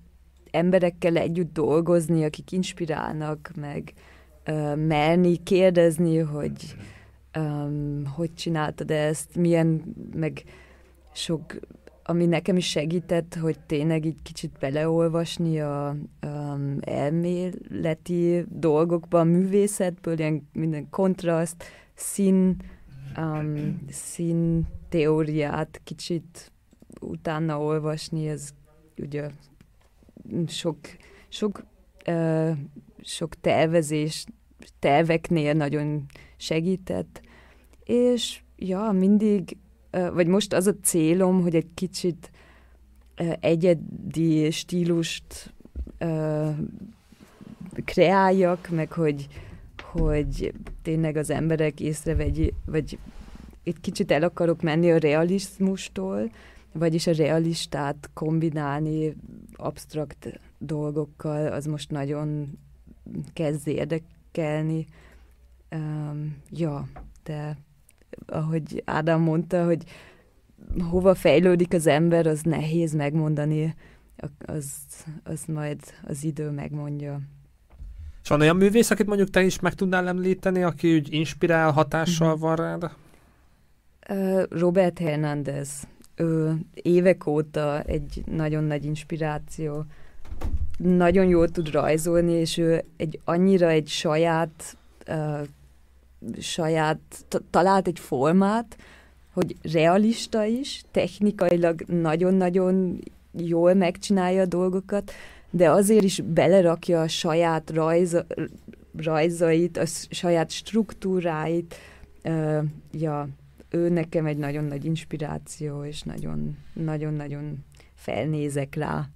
emberekkel együtt dolgozni, akik inspirálnak, meg merni kérdezni, hogy um, hogy csináltad ezt, milyen, meg sok, ami nekem is segített, hogy tényleg így kicsit beleolvasni a um, elméleti dolgokba, a művészetből, ilyen minden kontraszt, szín, um, szín teóriát kicsit utána olvasni, ez ugye sok, sok, uh, sok tervezés, terveknél nagyon segített, és ja, mindig, vagy most az a célom, hogy egy kicsit egyedi stílust kreáljak, meg hogy, hogy tényleg az emberek észrevegy, vagy egy kicsit el akarok menni a realizmustól, vagyis a realistát kombinálni absztrakt dolgokkal, az most nagyon kezd érdekelni. Um, ja, de ahogy Ádám mondta, hogy hova fejlődik az ember, az nehéz megmondani, az, az majd az idő megmondja. És van olyan művész, akit mondjuk te is meg tudnál említeni, aki úgy inspirál, hatással mhm. van rád? Robert Hernández. Ő évek óta egy nagyon nagy inspiráció. Nagyon jól tud rajzolni, és ő egy annyira egy saját saját, talált egy formát, hogy realista is, technikailag nagyon-nagyon jól megcsinálja a dolgokat, de azért is belerakja a saját rajz, rajzait, a saját struktúráit. Uh, ja, ő nekem egy nagyon nagy inspiráció, és nagyon-nagyon felnézek rá.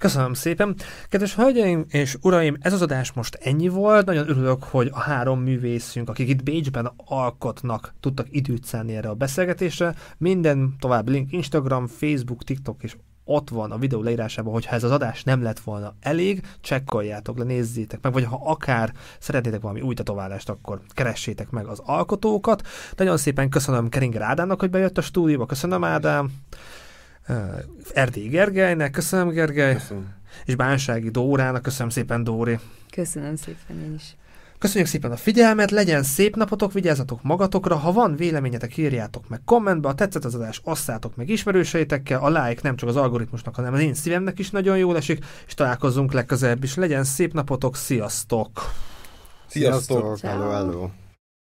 Köszönöm szépen. Kedves hölgyeim és uraim, ez az adás most ennyi volt. Nagyon örülök, hogy a három művészünk, akik itt Bécsben alkotnak, tudtak időt szállni erre a beszélgetésre. Minden tovább link Instagram, Facebook, TikTok és ott van a videó leírásában, hogyha ez az adás nem lett volna elég, csekkoljátok le, nézzétek meg, vagy ha akár szeretnétek valami új tetoválást, akkor keressétek meg az alkotókat. Nagyon szépen köszönöm Keringer Ádámnak, hogy bejött a stúdióba, köszönöm Ádám. Erdély Gergelynek, köszönöm Gergely. Köszönöm. És Bánsági Dórának, köszönöm szépen Dóri. Köszönöm szépen én is. Köszönjük szépen a figyelmet, legyen szép napotok, vigyázzatok magatokra, ha van véleményetek, írjátok meg kommentbe, ha tetszett az adás, osszátok meg ismerőseitekkel, a like nem csak az algoritmusnak, hanem az én szívemnek is nagyon jól esik, és találkozzunk legközelebb is. Legyen szép napotok, sziasztok! Sziasztok! Hello, hello.